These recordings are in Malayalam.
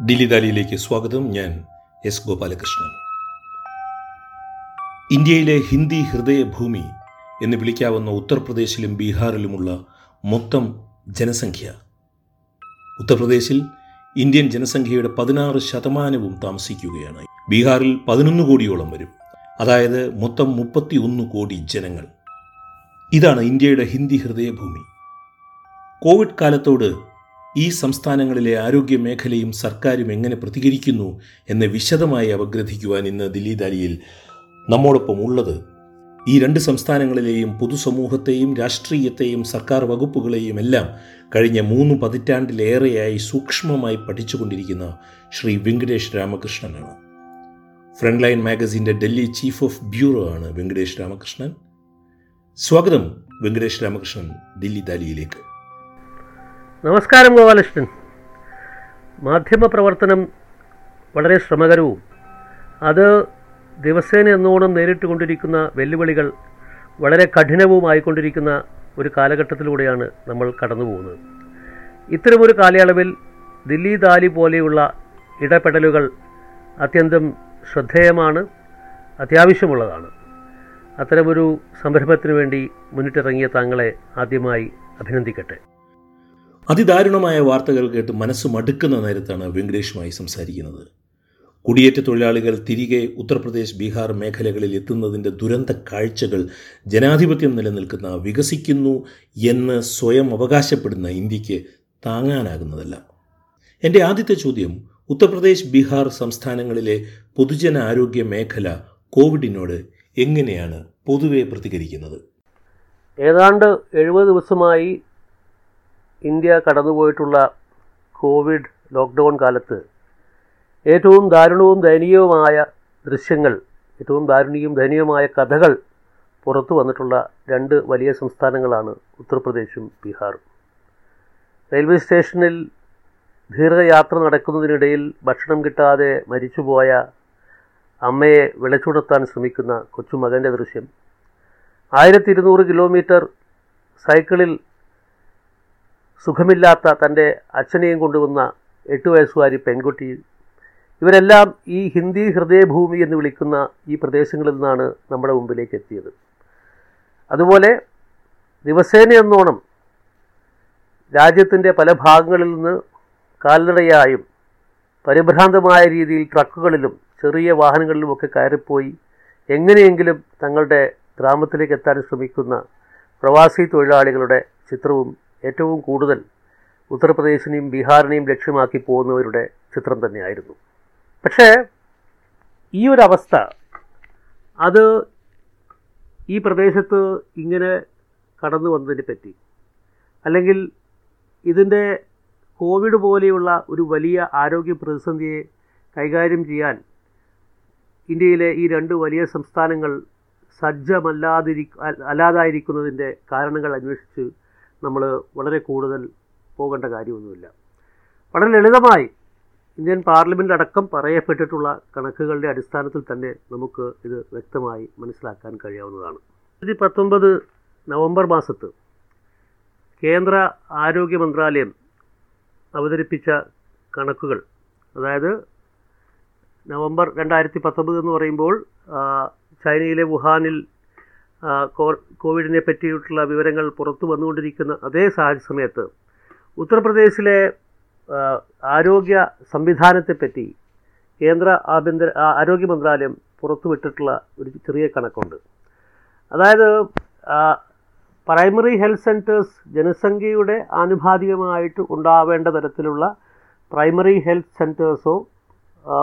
ദില്ലിദാലിയിലേക്ക് സ്വാഗതം. ഞാൻ എസ് ഗോപാലകൃഷ്ണൻ. ഇന്ത്യയിലെ ഹിന്ദി ഹൃദയഭൂമി എന്ന് വിളിക്കാവുന്ന ഉത്തർപ്രദേശിലും ബീഹാറിലുമുള്ള മൊത്തം ജനസംഖ്യ. ഉത്തർപ്രദേശിൽ ഇന്ത്യൻ ജനസംഖ്യയുടെ പതിനാറ് ശതമാനവും താമസിക്കുകയാണ്. ബീഹാറിൽ പതിനൊന്ന് കോടിയോളം വരും. അതായത് മൊത്തം മുപ്പത്തി ഒന്ന് കോടി ജനങ്ങൾ. ഇതാണ് ഇന്ത്യയുടെ ഹിന്ദി ഹൃദയഭൂമി. കോവിഡ് കാലത്തോട് ഈ സംസ്ഥാനങ്ങളിലെ ആരോഗ്യ മേഖലയും സർക്കാരും എങ്ങനെ പ്രതികരിക്കുന്നു എന്ന് വിശദമായി അപഗ്രഥിക്കുവാൻ ഇന്ന് ദില്ലി ദാലിയിൽ നമ്മോടൊപ്പം ഉള്ളത് ഈ രണ്ട് സംസ്ഥാനങ്ങളിലെയും പൊതുസമൂഹത്തെയും രാഷ്ട്രീയത്തെയും സർക്കാർ വകുപ്പുകളെയും എല്ലാം കഴിഞ്ഞ മൂന്ന് പതിറ്റാണ്ടിലേറെയായി സൂക്ഷ്മമായി പഠിച്ചുകൊണ്ടിരിക്കുന്ന ശ്രീ വെങ്കടേഷ് രാമകൃഷ്ണനാണ്. ഫ്രണ്ട്ലൈൻ മാഗസിന്റെ ഡൽഹി ചീഫ് ഓഫ് ബ്യൂറോ ആണ് വെങ്കടേഷ് രാമകൃഷ്ണൻ. സ്വാഗതം വെങ്കടേഷ് രാമകൃഷ്ണൻ ദില്ലി ദാലിയിലേക്ക്. നമസ്കാരം ഗോപാലകൃഷ്ണൻ. മാധ്യമപ്രവർത്തനം വളരെ ശ്രമകരവും അത് ദിവസേന എന്നോണം നേരിട്ട് കൊണ്ടിരിക്കുന്ന വെല്ലുവിളികൾ വളരെ കഠിനവുമായിക്കൊണ്ടിരിക്കുന്ന ഒരു കാലഘട്ടത്തിലൂടെയാണ് നമ്മൾ കടന്നു പോകുന്നത് ഇത്തരമൊരു കാലയളവിൽ ദില്ലി ദാലി പോലെയുള്ള ഇടപെടലുകൾ അത്യന്തം ശ്രദ്ധേയമാണ് അത്യാവശ്യമുള്ളതാണ്. അത്തരമൊരു സംരംഭത്തിനു വേണ്ടി മുന്നിട്ടിറങ്ങിയ താങ്കളെ ആദ്യമായി അഭിനന്ദിക്കട്ടെ. അതിദാരുണമായ വാർത്തകൾ കേട്ട് മനസ്സ് മടുക്കുന്ന നേരത്താണ് വെങ്കടേഷുമായി സംസാരിക്കുന്നത്. കുടിയേറ്റ തൊഴിലാളികൾ തിരികെ ഉത്തർപ്രദേശ് ബീഹാർ മേഖലകളിൽ എത്തുന്നതിന്റെ ദുരന്ത കാഴ്ചകൾ ജനാധിപത്യം നിലനിൽക്കുന്ന വികസിക്കുന്നു എന്ന് സ്വയം അവകാശപ്പെടുന്ന ഇന്ത്യയ്ക്ക് താങ്ങാനാകുന്നതല്ല. എന്റെ ആദ്യത്തെ ചോദ്യം ഉത്തർപ്രദേശ് ബീഹാർ സംസ്ഥാനങ്ങളിലെ പൊതുജന ആരോഗ്യ മേഖല കോവിഡിനോട് എങ്ങനെയാണ് പൊതുവെ പ്രതികരിക്കുന്നത്? ഏതാണ്ട് എഴുപത് ദിവസമായി ഇന്ത്യ കടന്നുപോയിട്ടുള്ള കോവിഡ് ലോക്ക്ഡൗൺ കാലത്ത് ഏറ്റവും ദാരുണവും ദയനീയവുമായ ദൃശ്യങ്ങൾ ഏറ്റവും ദാരുണീയവും ദയനീയവുമായ കഥകൾ പുറത്തു വന്നിട്ടുള്ള രണ്ട് വലിയ സംസ്ഥാനങ്ങളാണ് ഉത്തർപ്രദേശും ബീഹാറും. റെയിൽവേ സ്റ്റേഷനിൽ ദീർഘയാത്ര നടക്കുന്നതിനിടയിൽ ഭക്ഷണം കിട്ടാതെ മരിച്ചുപോയ അമ്മയെ വിളച്ചുണർത്താൻ ശ്രമിക്കുന്ന കൊച്ചുമകന്റെ ദൃശ്യം. ആയിരത്തി ഇരുന്നൂറ് കിലോമീറ്റർ സൈക്കിളിൽ സുഖമില്ലാത്ത തന്റെ അച്ഛനെയും കൊണ്ടുവന്ന എട്ട് വയസ്സുകാരി പെൺകുട്ടി. ഇവരെല്ലാം ഈ ഹിന്ദി ഹൃദയഭൂമി എന്ന് വിളിക്കുന്ന ഈ പ്രദേശങ്ങളിൽ നിന്നാണ് നമ്മുടെ മുമ്പിലേക്ക് എത്തിയത്. അതുപോലെ ദിവസേന എന്നോണം രാജ്യത്തിന്റെ പല ഭാഗങ്ങളിൽ നിന്ന് കാൽനടയായും പരിഭ്രാന്തമായ രീതിയിൽ ട്രക്കുകളിലും ചെറിയ വാഹനങ്ങളിലുമൊക്കെ കയറിപ്പോയി എങ്ങനെയെങ്കിലും തങ്ങളുടെ ഗ്രാമത്തിലേക്ക് എത്താൻ ശ്രമിക്കുന്ന പ്രവാസി തൊഴിലാളികളുടെ ചിത്രവും ഏറ്റവും കൂടുതൽ ഉത്തർപ്രദേശിനെയും ബീഹാറിനെയും ലക്ഷ്യമാക്കി പോകുന്നവരുടെ ചിത്രം തന്നെയായിരുന്നു. പക്ഷേ ഈ ഒരു അവസ്ഥ അത് ഈ പ്രദേശത്ത് ഇങ്ങനെ കടന്നു വന്നതിനെ പറ്റി അല്ലെങ്കിൽ ഇതിന്റെ കോവിഡ് പോലെയുള്ള ഒരു വലിയ ആരോഗ്യ പ്രതിസന്ധിയെ കൈകാര്യം ചെയ്യാൻ ഇന്ത്യയിലെ ഈ രണ്ട് വലിയ സംസ്ഥാനങ്ങൾ സജ്ജമല്ലാതിരി അല്ലാതായിരിക്കുന്നതിന്റെ കാരണങ്ങൾ അന്വേഷിച്ച് നമ്മൾ വളരെ കൂടുതൽ പോകേണ്ട കാര്യമൊന്നുമില്ല. വളരെ ലളിതമായി ഇന്ത്യൻ പാർലമെന്റ് അടക്കം പറയപ്പെട്ടിട്ടുള്ള കണക്കുകളുടെ അടിസ്ഥാനത്തിൽ തന്നെ നമുക്ക് ഇത് വ്യക്തമായി മനസ്സിലാക്കാൻ കഴിയാവുന്നതാണ്. രണ്ടായിരത്തി പത്തൊമ്പത് നവംബർ മാസത്ത് കേന്ദ്ര ആരോഗ്യ മന്ത്രാലയം അവതരിപ്പിച്ച കണക്കുകൾ അതായത് നവംബർ രണ്ടായിരത്തി പത്തൊമ്പത് എന്ന് പറയുമ്പോൾ ചൈനയിലെ വുഹാനിൽ കോവിഡിനെ പറ്റിയിട്ടുള്ള വിവരങ്ങൾ പുറത്തു വന്നുകൊണ്ടിരിക്കുന്ന അതേ സാഹചര്യ സമയത്ത് ഉത്തർപ്രദേശിലെ ആരോഗ്യ സംവിധാനത്തെപ്പറ്റി കേന്ദ്ര ആഭ്യന്തര ആരോഗ്യ മന്ത്രാലയം പുറത്തുവിട്ടിട്ടുള്ള ഒരു ചെറിയ കണക്കുണ്ട്. അതായത് പ്രൈമറി ഹെൽത്ത് സെന്റേഴ്സ് ജനസംഖ്യയുടെ ആനുപാതികമായിട്ട് ഉണ്ടാവേണ്ട തരത്തിലുള്ള പ്രൈമറി ഹെൽത്ത് സെന്റേഴ്സോ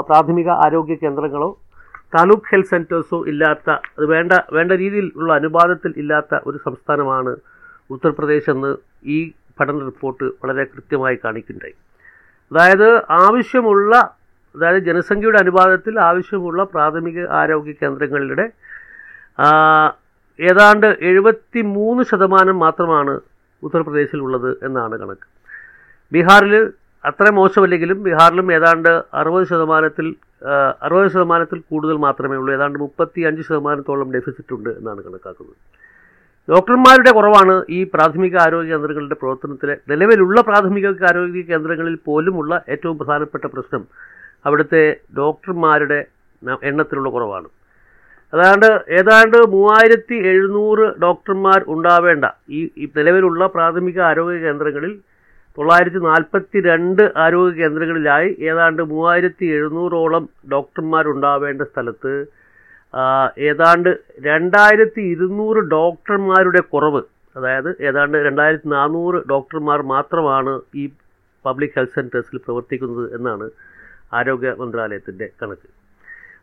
പ്രാഥമിക ആരോഗ്യ കേന്ദ്രങ്ങളോ താലൂക്ക് ഹെൽത്ത് സെന്റേഴ്സോ ഇല്ലാത്ത അത് വേണ്ട വേണ്ട രീതിയിലുള്ള അനുപാതത്തിൽ ഇല്ലാത്ത ഒരു സംസ്ഥാനമാണ് ഉത്തർപ്രദേശ് എന്ന് ഈ പഠന റിപ്പോർട്ട് വളരെ കൃത്യമായി കാണിക്കുന്നുണ്ടായി അതായത് ആവശ്യമുള്ള അതായത് ജനസംഖ്യയുടെ അനുപാതത്തിൽ ആവശ്യമുള്ള പ്രാഥമിക ആരോഗ്യ കേന്ദ്രങ്ങളുടെ ഏതാണ്ട് എഴുപത്തി മൂന്ന് ശതമാനം മാത്രമാണ് ഉത്തർപ്രദേശിലുള്ളത് എന്നാണ് കണക്ക്. ബീഹാറിൽ അത്ര മോശമല്ലെങ്കിലും ബീഹാറിലും ഏതാണ്ട് അറുപത് ശതമാനത്തിൽ അറുപത് ശതമാനത്തിൽ കൂടുതൽ മാത്രമേ ഉള്ളൂ. ഏതാണ്ട് മുപ്പത്തി അഞ്ച് ശതമാനത്തോളം ഡെഫിസിറ്റ് ഉണ്ട് എന്നാണ് കണക്കാക്കുന്നത്. ഡോക്ടർമാരുടെ കുറവാണ് ഈ പ്രാഥമിക ആരോഗ്യ കേന്ദ്രങ്ങളുടെ പ്രവർത്തനത്തിലെ നിലവിലുള്ള പ്രാഥമിക ആരോഗ്യ കേന്ദ്രങ്ങളിൽ പോലുമുള്ള ഏറ്റവും പ്രധാനപ്പെട്ട പ്രശ്നം അവിടുത്തെ ഡോക്ടർമാരുടെ എണ്ണത്തിലുള്ള കുറവാണ്. അതാണ്ട് ഏതാണ്ട് മൂവായിരത്തി എഴുന്നൂറ് ഡോക്ടർമാർ ഉണ്ടാവേണ്ട ഈ നിലവിലുള്ള പ്രാഥമിക ആരോഗ്യ കേന്ദ്രങ്ങളിൽ തൊള്ളായിരത്തി നാൽപ്പത്തി രണ്ട് ആരോഗ്യ കേന്ദ്രങ്ങളിലായി ഏതാണ്ട് മൂവായിരത്തി എഴുന്നൂറോളം ഡോക്ടർമാരുണ്ടാവേണ്ട സ്ഥലത്ത് ഏതാണ്ട് രണ്ടായിരത്തി ഇരുന്നൂറ് ഡോക്ടർമാരുടെ കുറവ് അതായത് ഏതാണ്ട് രണ്ടായിരത്തി നാനൂറ് ഡോക്ടർമാർ മാത്രമാണ് ഈ പബ്ലിക് ഹെൽത്ത് സെന്റേഴ്സിൽ പ്രവർത്തിക്കുന്നത് എന്നാണ് ആരോഗ്യ മന്ത്രാലയത്തിന്റെ കണക്ക്.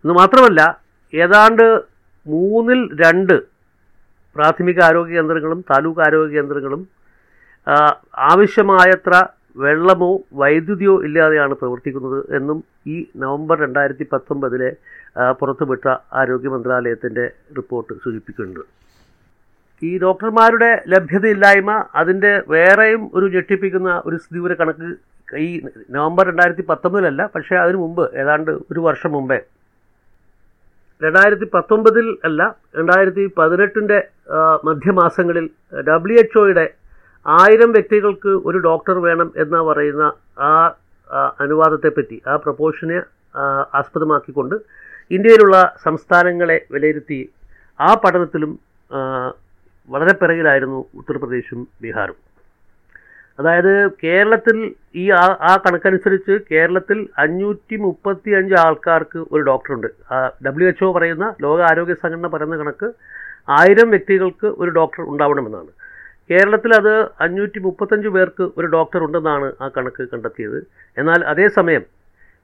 എന്ന് മാത്രമല്ല ഏതാണ്ട് മൂന്നിൽ രണ്ട് പ്രാഥമിക ആരോഗ്യ കേന്ദ്രങ്ങളും താലൂക്ക് ആരോഗ്യ കേന്ദ്രങ്ങളും ആവശ്യമായത്ര വെള്ളമോ വൈദ്യുതിയോ ഇല്ലാതെയാണ് പ്രവർത്തിക്കുന്നത് എന്നും ഈ നവംബർ രണ്ടായിരത്തി പത്തൊമ്പതിലെ പുറത്തുവിട്ട ആരോഗ്യ മന്ത്രാലയത്തിന്റെ റിപ്പോർട്ട് സൂചിപ്പിക്കുന്നുണ്ട്. ഈ ഡോക്ടർമാരുടെ ലഭ്യതയില്ലായ്മ അതിന്റെ വേറെയും ഒരു ഞെട്ടിപ്പിക്കുന്ന ഒരു സ്ഥിതിവിവര കണക്ക് ഈ നവംബർ രണ്ടായിരത്തി പത്തൊമ്പതിലല്ല പക്ഷേ അതിനു മുമ്പ് ഏതാണ്ട് ഒരു വർഷം മുമ്പേ. രണ്ടായിരത്തി പത്തൊമ്പതിൽ അല്ല രണ്ടായിരത്തി പതിനെട്ടിന്റെ മധ്യമാസങ്ങളിൽ ഡബ്ല്യു എച്ച് ഒയുടെ ആയിരം വ്യക്തികൾക്ക് ഒരു ഡോക്ടർ വേണം എന്ന് പറയുന്ന ആ അനുവാദത്തെപ്പറ്റി ആ പ്രപ്പോഷനെ ആസ്പദമാക്കിക്കൊണ്ട് ഇന്ത്യയിലുള്ള സംസ്ഥാനങ്ങളെ വിലയിരുത്തി ആ പഠനത്തിലും വളരെ പിറകിലായിരുന്നു ഉത്തർപ്രദേശും ബീഹാറും. അതായത് കേരളത്തിൽ ഈ ആ ആ കണക്കനുസരിച്ച് കേരളത്തിൽ അഞ്ഞൂറ്റി മുപ്പത്തി അഞ്ച് ആൾക്കാർക്ക് ഒരു ഡോക്ടറുണ്ട്. ഡബ്ല്യു എച്ച് ഒ പറയുന്ന ലോക ആരോഗ്യ സംഘടന പറയുന്ന കണക്ക് ആയിരം വ്യക്തികൾക്ക് ഒരു ഡോക്ടർ ഉണ്ടാവണമെന്നാണ്. കേരളത്തിൽ അത് അഞ്ഞൂറ്റി മുപ്പത്തഞ്ച് പേർക്ക് ഒരു ഡോക്ടർ ഉണ്ടെന്നാണ് ആ കണക്ക് കണ്ടെത്തിയത്. എന്നാൽ അതേസമയം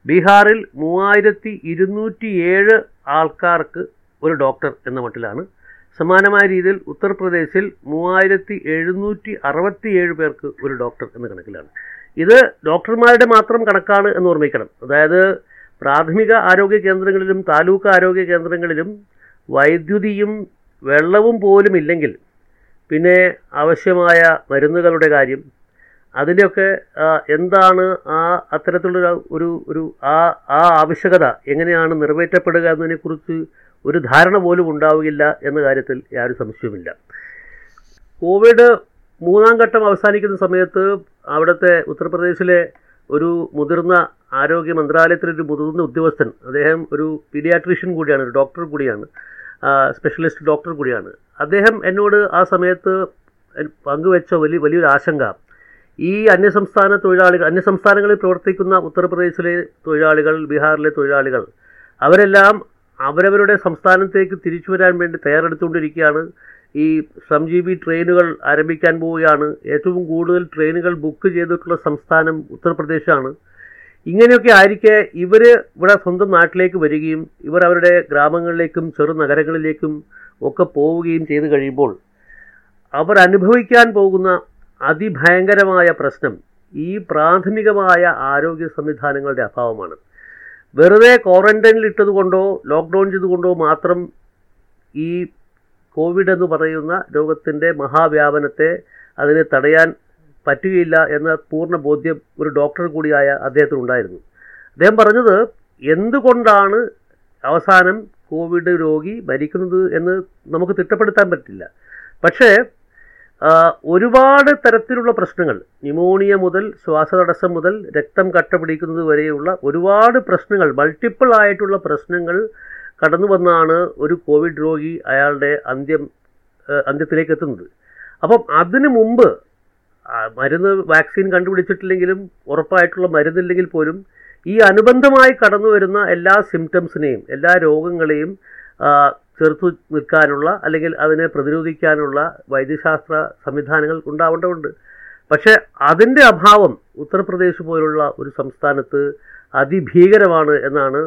ബീഹാറിൽ മൂവായിരത്തി ഇരുന്നൂറ്റി ഏഴ് ആൾക്കാർക്ക് ഒരു ഡോക്ടർ എന്ന മട്ടിലാണ്. സമാനമായ രീതിയിൽ ഉത്തർപ്രദേശിൽ മൂവായിരത്തി എഴുന്നൂറ്റി അറുപത്തിയേഴ് പേർക്ക് ഒരു ഡോക്ടർ എന്ന കണക്കിലാണ്. ഇത് ഡോക്ടർമാരുടെ മാത്രം കണക്കാണ് എന്ന് ഓർമ്മിക്കണം. അതായത് പ്രാഥമിക ആരോഗ്യ കേന്ദ്രങ്ങളിലും താലൂക്ക് ആരോഗ്യ കേന്ദ്രങ്ങളിലും വൈദ്യുതിയും വെള്ളവും പോലും ഇല്ലെങ്കിൽ പിന്നെ ആവശ്യമായ മരുന്നുകളുടെ കാര്യം. അതിന്റെയൊക്കെ എന്താണ് ആ അത്തരത്തിലുള്ള ഒരു ഒരു ആ ആ ആവശ്യകത എങ്ങനെയാണ് നിറവേറ്റപ്പെടുക എന്നതിനെക്കുറിച്ച് ഒരു ധാരണ പോലും ഉണ്ടാവുകയില്ല എന്ന കാര്യത്തിൽ യാതൊരു സംശയവുമില്ല. കോവിഡ് മൂന്നാം ഘട്ടം അവസാനിക്കുന്ന സമയത്ത് അവിടുത്തെ ഉത്തർപ്രദേശിലെ ഒരു മുതിർന്ന ആരോഗ്യ മന്ത്രാലയത്തിലൊരു മുതിർന്ന ഉദ്യോഗസ്ഥൻ അദ്ദേഹം ഒരു പീഡിയാട്രീഷ്യൻ കൂടിയാണ് ഒരു ഡോക്ടർ കൂടിയാണ് സ്പെഷ്യലിസ്റ്റ് ഡോക്ടർ കൂടിയാണ്. അദ്ദേഹം എന്നോട് ആ സമയത്ത് പങ്കുവെച്ച വലിയ വലിയൊരു ആശങ്ക. ഈ അന്യസംസ്ഥാന തൊഴിലാളികൾ അന്യസംസ്ഥാനങ്ങളിൽ പ്രവർത്തിക്കുന്ന ഉത്തർപ്രദേശിലെ തൊഴിലാളികൾ ബീഹാറിലെ തൊഴിലാളികൾ അവരെല്ലാം അവരവരുടെ സംസ്ഥാനത്തേക്ക് തിരിച്ചു വരാൻ വേണ്ടി തയ്യാറെടുത്തുകൊണ്ടിരിക്കുകയാണ്. ഈ ശ്രംജീവി ട്രെയിനുകൾ ആരംഭിക്കാൻ പോവുകയാണ്. ഏറ്റവും കൂടുതൽ ട്രെയിനുകൾ ബുക്ക് ചെയ്തിട്ടുള്ള സംസ്ഥാനം ഉത്തർപ്രദേശാണ്. ഇങ്ങനെയൊക്കെ ആയിരിക്കെ ഇവർ ഇവിടെ സ്വന്തം നാട്ടിലേക്ക് വരികയും ഇവർ അവരുടെ ഗ്രാമങ്ങളിലേക്കും ചെറു നഗരങ്ങളിലേക്കും ഒക്കെ പോവുകയും ചെയ്തു കഴിയുമ്പോൾ അവർ അനുഭവിക്കാൻ പോകുന്ന അതിഭയങ്കരമായ പ്രശ്നം ഈ പ്രാഥമികമായ ആരോഗ്യ സംവിധാനങ്ങളുടെ അഭാവമാണ്. വെറുതെ ക്വാറന്റൈനിൽ ഇട്ടതുകൊണ്ടോ ലോക്ക്ഡൗൺ ചെയ്തുകൊണ്ടോ മാത്രം ഈ കോവിഡ് എന്ന് പറയുന്ന രോഗത്തിന്റെ മഹാവ്യാപനത്തെ അതിനെ തടയാൻ പറ്റുകയില്ല എന്ന പൂർണ ബോധ്യം ഒരു ഡോക്ടർ കൂടിയായ അദ്ദേഹത്തിനുണ്ടായിരുന്നു. അദ്ദേഹം പറഞ്ഞത് എന്തുകൊണ്ടാണ് അവസാനം കോവിഡ് രോഗി മരിക്കുന്നത് എന്ന് നമുക്ക് തിട്ടപ്പെടുത്താൻ പറ്റില്ല. പക്ഷേ ഒരുപാട് തരത്തിലുള്ള പ്രശ്നങ്ങൾ ന്യൂമോണിയ മുതൽ ശ്വാസതടസ്സം മുതൽ രക്തം കട്ട പിടിക്കുന്നത് വരെയുള്ള ഒരുപാട് പ്രശ്നങ്ങൾ മൾട്ടിപ്പിൾ ആയിട്ടുള്ള പ്രശ്നങ്ങൾ കടന്നു വന്നാണ് ഒരു കോവിഡ് രോഗി അയാളുടെ അന്ത്യം അന്ത്യത്തിലേക്ക് എത്തുന്നത്. അപ്പം അതിനു മുമ്പ് മരുന്ന് വാക്സിൻ കണ്ടുപിടിച്ചിട്ടില്ലെങ്കിലും ഉറപ്പായിട്ടുള്ള മരുന്നില്ലെങ്കിൽ പോലും ഈ അനുബന്ധമായി കടന്നു വരുന്ന എല്ലാ സിംറ്റംസിനെയും എല്ലാ രോഗങ്ങളെയും ചെറുത്തു നിൽക്കാനുള്ള അല്ലെങ്കിൽ അതിനെ പ്രതിരോധിക്കാനുള്ള വൈദ്യശാസ്ത്ര സംവിധാനങ്ങൾ ഉണ്ടാവേണ്ടതുണ്ട്. പക്ഷേ അതിന്റെ അഭാവം ഉത്തർപ്രദേശ് പോലുള്ള ഒരു സംസ്ഥാനത്ത് അതിഭീകരമാണ് എന്നാണ്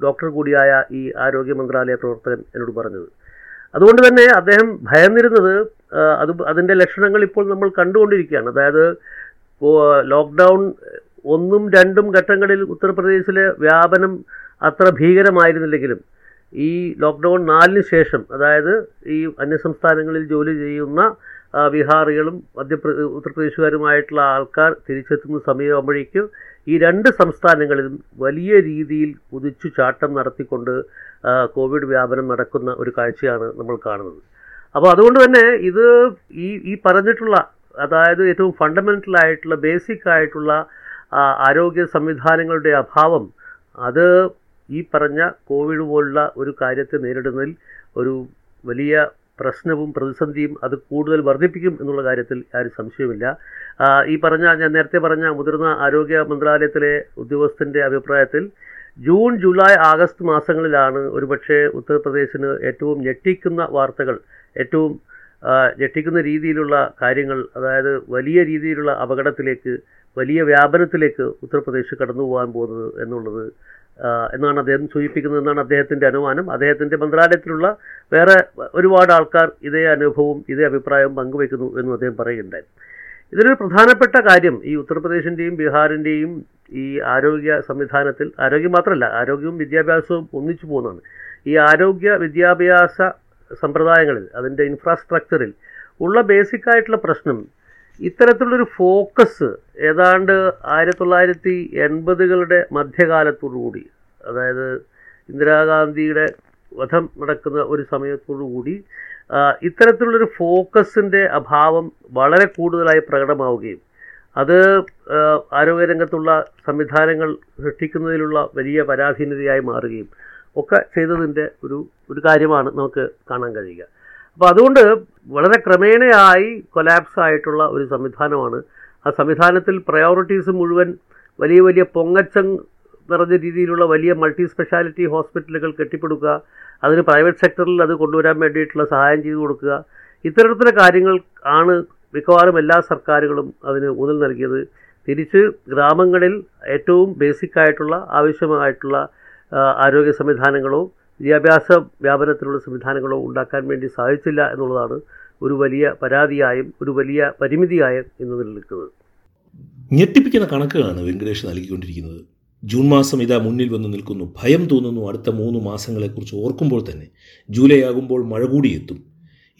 ഡോക്ടർ കൂടിയായ ഈ ആരോഗ്യ മന്ത്രാലയ പ്രവർത്തകൻ എന്നോട് പറഞ്ഞത്. അതുകൊണ്ട് തന്നെ അദ്ദേഹം ഭയന്നിരുന്നത് അത് അതിന്റെ ലക്ഷണങ്ങൾ ഇപ്പോൾ നമ്മൾ കണ്ടുകൊണ്ടിരിക്കുകയാണ്. അതായത് ലോക്ക്ഡൗൺ ഒന്നും രണ്ടും ഘട്ടങ്ങളിൽ ഉത്തർപ്രദേശിലെ വ്യാപനം അത്ര ഭീകരമായിരുന്നില്ലെങ്കിലും ഈ ലോക്ക്ഡൗൺ നാലിന് ശേഷം അതായത് ഈ അന്യസംസ്ഥാനങ്ങളിൽ ജോലി ചെയ്യുന്ന ബീഹാറികളും മധ്യപ്ര ഉത്തർപ്രദേശുകാരുമായിട്ടുള്ള ആൾക്കാർ തിരിച്ചെത്തുന്ന സമയമാകുമ്പോഴേക്കും ഈ രണ്ട് സംസ്ഥാനങ്ങളിലും വലിയ രീതിയിൽ കുതിച്ചു ചാട്ടം നടത്തിക്കൊണ്ട് കോവിഡ് വ്യാപനം നടക്കുന്ന ഒരു കാഴ്ചയാണ് നമ്മൾ കാണുന്നത്. അപ്പോൾ അതുകൊണ്ട് തന്നെ ഇത് ഈ ഈ പറഞ്ഞിട്ടുള്ള അതായത് ഏറ്റവും ഫണ്ടമെന്റൽ ആയിട്ടുള്ള ബേസിക് ആയിട്ടുള്ള ആരോഗ്യ സംവിധാനങ്ങളുടെ അഭാവം അത് ഈ പറഞ്ഞ കോവിഡ് പോലുള്ള ഒരു കാര്യത്തെ നേരിടുന്നതിൽ ഒരു വലിയ പ്രശ്നവും പ്രതിസന്ധിയും അത് കൂടുതൽ വർദ്ധിപ്പിക്കും എന്നുള്ള കാര്യത്തിൽ ആരും സംശയമില്ല ഈ പറഞ്ഞ ഞാൻ നേരത്തെ പറഞ്ഞ മുതിർന്ന ആരോഗ്യ മന്ത്രാലയത്തിലെ ഉദ്യോഗസ്ഥന്റെ അഭിപ്രായത്തിൽ ജൂൺ ജൂലൈ ആഗസ്റ്റ് മാസങ്ങളിലാണ് ഒരുപക്ഷെ ഉത്തർപ്രദേശിന് ഏറ്റവും ഞെട്ടിക്കുന്ന വാർത്തകൾ ഏറ്റവും ഞെട്ടിക്കുന്ന രീതിയിലുള്ള കാര്യങ്ങൾ അതായത് വലിയ രീതിയിലുള്ള അപകടത്തിലേക്ക് വലിയ വ്യാപനത്തിലേക്ക് ഉത്തർപ്രദേശ് കടന്നു പോകാൻ പോകുന്നത് എന്നുള്ളത് എന്നാണ് അദ്ദേഹം സൂചിപ്പിക്കുന്നത് എന്നാണ് അദ്ദേഹത്തിന്റെ അനുമാനം. അദ്ദേഹത്തിന്റെ മന്ത്രാലയത്തിലുള്ള വേറെ ഒരുപാട് ആൾക്കാർ ഇതേ അനുഭവവും ഇതേ അഭിപ്രായവും പങ്കുവയ്ക്കുന്നു എന്നും അദ്ദേഹം പറയുകയുണ്ടായി ഇതിലൊരു പ്രധാനപ്പെട്ട കാര്യം ഈ ഉത്തർപ്രദേശിന്റെയും ബീഹാറിന്റെയും ഈ ആരോഗ്യ സംവിധാനത്തിൽ ആരോഗ്യം മാത്രമല്ല ആരോഗ്യവും വിദ്യാഭ്യാസവും ഒന്നിച്ചു പോകുന്നതാണ്. ഈ ആരോഗ്യ വിദ്യാഭ്യാസ സമ്പ്രദായങ്ങളിൽ അതിന്റെ ഇൻഫ്രാസ്ട്രക്ചറിൽ ഉള്ള ബേസിക് ആയിട്ടുള്ള പ്രശ്നം ഇത്തരത്തിലുള്ളൊരു ഫോക്കസ് ഏതാണ്ട് ആയിരത്തി തൊള്ളായിരത്തി എൺപതുകളുടെ മധ്യകാലത്തോടുകൂടി അതായത് ഇന്ദിരാഗാന്ധിയുടെ വധം നടക്കുന്ന ഒരു സമയത്തോടുകൂടി ഇത്തരത്തിലുള്ളൊരു ഫോക്കസിന്റെ അഭാവം വളരെ കൂടുതലായി പ്രകടമാവുകയും അത് ആരോഗ്യരംഗത്തുള്ള സംവിധാനങ്ങൾ സൃഷ്ടിക്കുന്നതിലുള്ള വലിയ പരാധീനതയായി മാറുകയും ഒക്കെ ചെയ്തതിന്റെ ഒരു ഒരു കാര്യമാണ് നമുക്ക് കാണാൻ കഴിയുക. അപ്പോൾ അതുകൊണ്ട് വളരെ ക്രമേണയായി കൊലാപ്സ് ആയിട്ടുള്ള ഒരു സംവിധാനമാണ്. ആ സംവിധാനത്തിൽ പ്രയോറിറ്റീസ് മുഴുവൻ വലിയ വലിയ പൊങ്ങച്ചം നിറഞ്ഞ രീതിയിലുള്ള വലിയ മൾട്ടി സ്പെഷ്യാലിറ്റി ഹോസ്പിറ്റലുകൾ കെട്ടിപ്പടുക്കുക അതിന് പ്രൈവറ്റ് സെക്ടറിൽ അത് കൊണ്ടുവരാൻ വേണ്ടിയിട്ടുള്ള സഹായം ചെയ്തു കൊടുക്കുക. ഇത്തരത്തിലെ കാര്യങ്ങൾ ആണ് മിക്കവാറും എല്ലാ സർക്കാരുകളും അതിന് ഊന്നൽ നൽകിയത്. തിരിച്ച് ഗ്രാമങ്ങളിൽ ഏറ്റവും ബേസിക് ആയിട്ടുള്ള ആവശ്യമായിട്ടുള്ള ആരോഗ്യ സംവിധാനങ്ങളോ വിദ്യാഭ്യാസ വ്യാപനത്തിലുള്ള സംവിധാനങ്ങളോ ഉണ്ടാക്കാൻ വേണ്ടി സാധിച്ചില്ല എന്നുള്ളതാണ് ഒരു വലിയ പരാതിയായും ഒരു വലിയ പരിമിതിയായും ഇന്ന് നിലനിൽക്കുന്നത്. ഞെട്ടിപ്പിക്കുന്ന കണക്കുകളാണ് വെങ്കടേഷ് നൽകിക്കൊണ്ടിരിക്കുന്നത്. ജൂൺ മാസം ഇതാ മുന്നിൽ വന്ന് നിൽക്കുന്നു. ഭയം തോന്നുന്നു അടുത്ത മൂന്ന് മാസങ്ങളെക്കുറിച്ച് ഓർക്കുമ്പോൾ തന്നെ. ജൂലൈ ആകുമ്പോൾ മഴ കൂടിയെത്തും.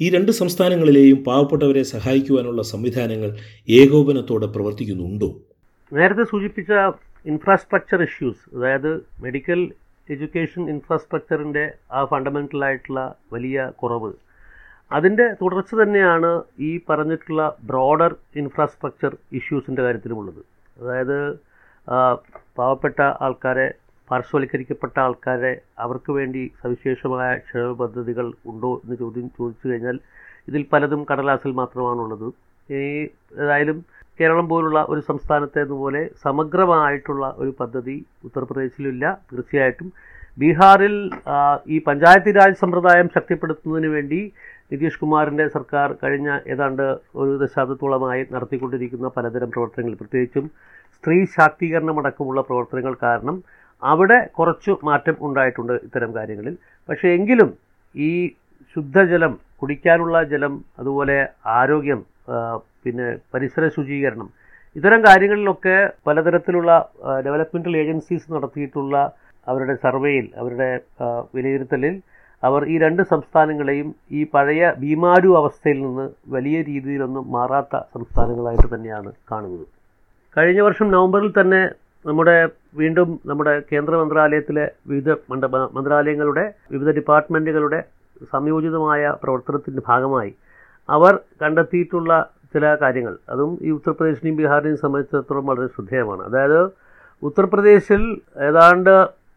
ഈ രണ്ട് സംസ്ഥാനങ്ങളിലെയും പാവപ്പെട്ടവരെ സഹായിക്കുവാനുള്ള സംവിധാനങ്ങൾ ഏകോപനത്തോടെ പ്രവർത്തിക്കുന്നുണ്ടോ? നേരത്തെ സൂചിപ്പിച്ച ഇൻഫ്രാസ്ട്രക്ചർ ഇഷ്യൂസ് അതായത് മെഡിക്കൽ എഡ്യൂക്കേഷൻ ഇൻഫ്രാസ്ട്രക്ചറിന്റെ ആ ഫണ്ടമെന്റൽ ആയിട്ടുള്ള വലിയ കുറവ്. അതിന്റെ തുടർച്ച തന്നെയാണ് ഈ പറഞ്ഞിട്ടുള്ള ബ്രോഡർ ഇൻഫ്രാസ്ട്രക്ചർ ഇഷ്യൂസിന്റെ കാര്യത്തിലുമുള്ളത്. അതായത് പാവപ്പെട്ട ആൾക്കാരെ പാർശ്വവൽക്കരിക്കപ്പെട്ട ആൾക്കാരെ അവർക്ക് വേണ്ടി സവിശേഷമായ ക്ഷേമ പദ്ധതികൾ ഉണ്ടോ എന്ന് ചോദ്യം ചോദിച്ചു കഴിഞ്ഞാൽ ഇതിൽ പലതും കടലാസിൽ മാത്രമാണുള്ളത്. ഈ ഏതായാലും കേരളം പോലുള്ള ഒരു സംസ്ഥാനത്തേതുപോലെ സമഗ്രമായിട്ടുള്ള ഒരു പദ്ധതി ഉത്തർപ്രദേശിലില്ല. തീർച്ചയായിട്ടും ബീഹാറിൽ ഈ പഞ്ചായത്ത് രാജ് സമ്പ്രദായം ശക്തിപ്പെടുത്തുന്നതിന് വേണ്ടി നിതീഷ് കുമാറിന്റെ സർക്കാർ കഴിഞ്ഞ ഏതാണ്ട് ഒരു ദശാബ്ദത്തോളമായി നടത്തിക്കൊണ്ടിരിക്കുന്ന പലതരം പ്രവർത്തനങ്ങൾ. പ്രത്യേകിച്ചും സ്ത്രീ ശാക്തീകരണം അടക്കമുള്ള പ്രവർത്തനങ്ങൾ കാരണം അവിടെ കുറച്ചു മാറ്റം ഉണ്ടായിട്ടുണ്ട് ഇത്തരം കാര്യങ്ങളിൽ. പക്ഷേ എങ്കിലും ഈ ശുദ്ധജലം കുടിക്കാനുള്ള ജലം അതുപോലെ ആരോഗ്യം പിന്നെ പരിസര ശുചീകരണം. ഇത്തരം കാര്യങ്ങളിലൊക്കെ പലതരത്തിലുള്ള ഡെവലപ്മെന്റൽ ഏജൻസീസ് നടത്തിയിട്ടുള്ള അവരുടെ സർവേയിൽ അവരുടെ വിലയിരുത്തലിൽ അവർ ഈ രണ്ട് സംസ്ഥാനങ്ങളെയും ഈ പഴയ ഭീമാരു അവസ്ഥയിൽ നിന്ന് വലിയ രീതിയിലൊന്നും മാറാത്ത സംസ്ഥാനങ്ങളായിട്ട് തന്നെയാണ് കാണുന്നത്. കഴിഞ്ഞ വർഷം നവംബറിൽ തന്നെ നമ്മുടെ വീണ്ടും നമ്മുടെ കേന്ദ്ര മന്ത്രാലയത്തിലെ വിവിധ മന്ത്രാലയങ്ങളുടെ വിവിധ ഡിപ്പാർട്ട്മെന്റുകളുടെ സംയോജിതമായ പ്രവർത്തനത്തിന്റെ ഭാഗമായി അവർ കണ്ടെത്തിയിട്ടുള്ള ചില കാര്യങ്ങൾ. അതും ഈ ഉത്തർപ്രദേശിനെയും ബീഹാറിനെയും സംബന്ധിച്ചിടത്തോളം വളരെ ശ്രദ്ധേയമാണ്. അതായത് ഉത്തർപ്രദേശിൽ ഏതാണ്ട്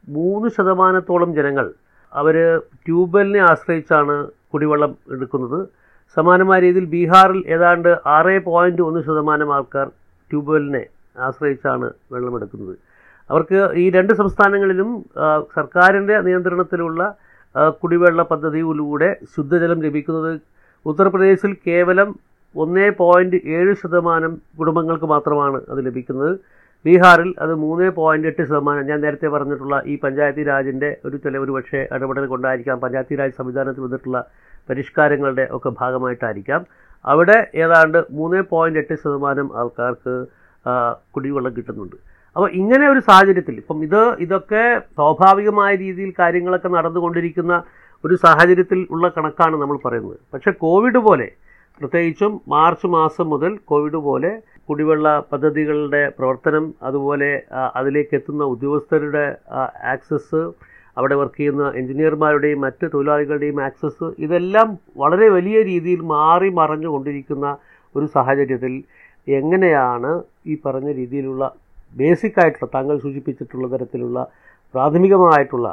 മൂന്ന് ശതമാനത്തോളം ജനങ്ങൾ അവർ ട്യൂബ്വെല്ലിനെ ആശ്രയിച്ചാണ് കുടിവെള്ളം എടുക്കുന്നത്. സമാനമായ രീതിയിൽ ബീഹാറിൽ ഏതാണ്ട് ആറ് പോയിന്റ് ഒന്ന് ശതമാനം ആൾക്കാർ ട്യൂബ്വെല്ലിനെ ആശ്രയിച്ചാണ് വെള്ളമെടുക്കുന്നത് അവർക്ക് ഈ രണ്ട് സംസ്ഥാനങ്ങളിലും സർക്കാരിന്റെ നിയന്ത്രണത്തിലുള്ള കുടിവെള്ള പദ്ധതിയിലൂടെ ശുദ്ധജലം ലഭിക്കുന്നത് ഉത്തർപ്രദേശിൽ കേവലം ഒന്നേ പോയിന്റ് ഏഴ് ശതമാനം കുടുംബങ്ങൾക്ക് മാത്രമാണ് അത് ലഭിക്കുന്നത്. ബീഹാറിൽ അത് മൂന്ന് പോയിന്റ് എട്ട് ശതമാനം. ഞാൻ നേരത്തെ പറഞ്ഞിട്ടുള്ള ഈ പഞ്ചായത്തി രാജിന്റെ ഒരു ചില ഒരു പക്ഷേ ഇടപെടൽ കൊണ്ടായിരിക്കാം. പഞ്ചായത്തി രാജ് സംവിധാനത്തിൽ വന്നിട്ടുള്ള പരിഷ്കാരങ്ങളുടെ ഒക്കെ ഭാഗമായിട്ടായിരിക്കാം. അവിടെ ഏതാണ്ട് മൂന്ന് പോയിന്റ് എട്ട് ശതമാനം ആൾക്കാർക്ക് കുടിവെള്ളം കിട്ടുന്നുണ്ട്. അപ്പോൾ ഇങ്ങനെ ഒരു സാഹചര്യത്തിൽ ഇപ്പം ഇത് ഇതൊക്കെ സ്വാഭാവികമായ രീതിയിൽ കാര്യങ്ങളൊക്കെ നടന്നുകൊണ്ടിരിക്കുന്ന ഒരു സാഹചര്യത്തിൽ ഉള്ള കണക്കാണ് നമ്മൾ പറയുന്നത്. പക്ഷേ കോവിഡ് പോലെ പ്രത്യേകിച്ചും മാർച്ച് മാസം മുതൽ കോവിഡ് പോലെ കുടിവെള്ള പദ്ധതികളുടെ പ്രവർത്തനം അതുപോലെ അതിലേക്ക് എത്തുന്ന ഉദ്യോഗസ്ഥരുടെ ആക്സസ് അവിടെ വർക്ക് ചെയ്യുന്ന എഞ്ചിനീയർമാരുടെയും മറ്റ് തൊഴിലാളികളുടെയും ആക്സസ് ഇതെല്ലാം വളരെ വലിയ രീതിയിൽ മാറി മറഞ്ഞുകൊണ്ടിരിക്കുന്ന ഒരു സാഹചര്യത്തിൽ എങ്ങനെയാണ് ഈ പറഞ്ഞ രീതിയിലുള്ള ബേസിക് ആയിട്ടുള്ള താങ്കൾ സൂചിപ്പിച്ചിട്ടുള്ള തരത്തിലുള്ള പ്രാഥമികമായിട്ടുള്ള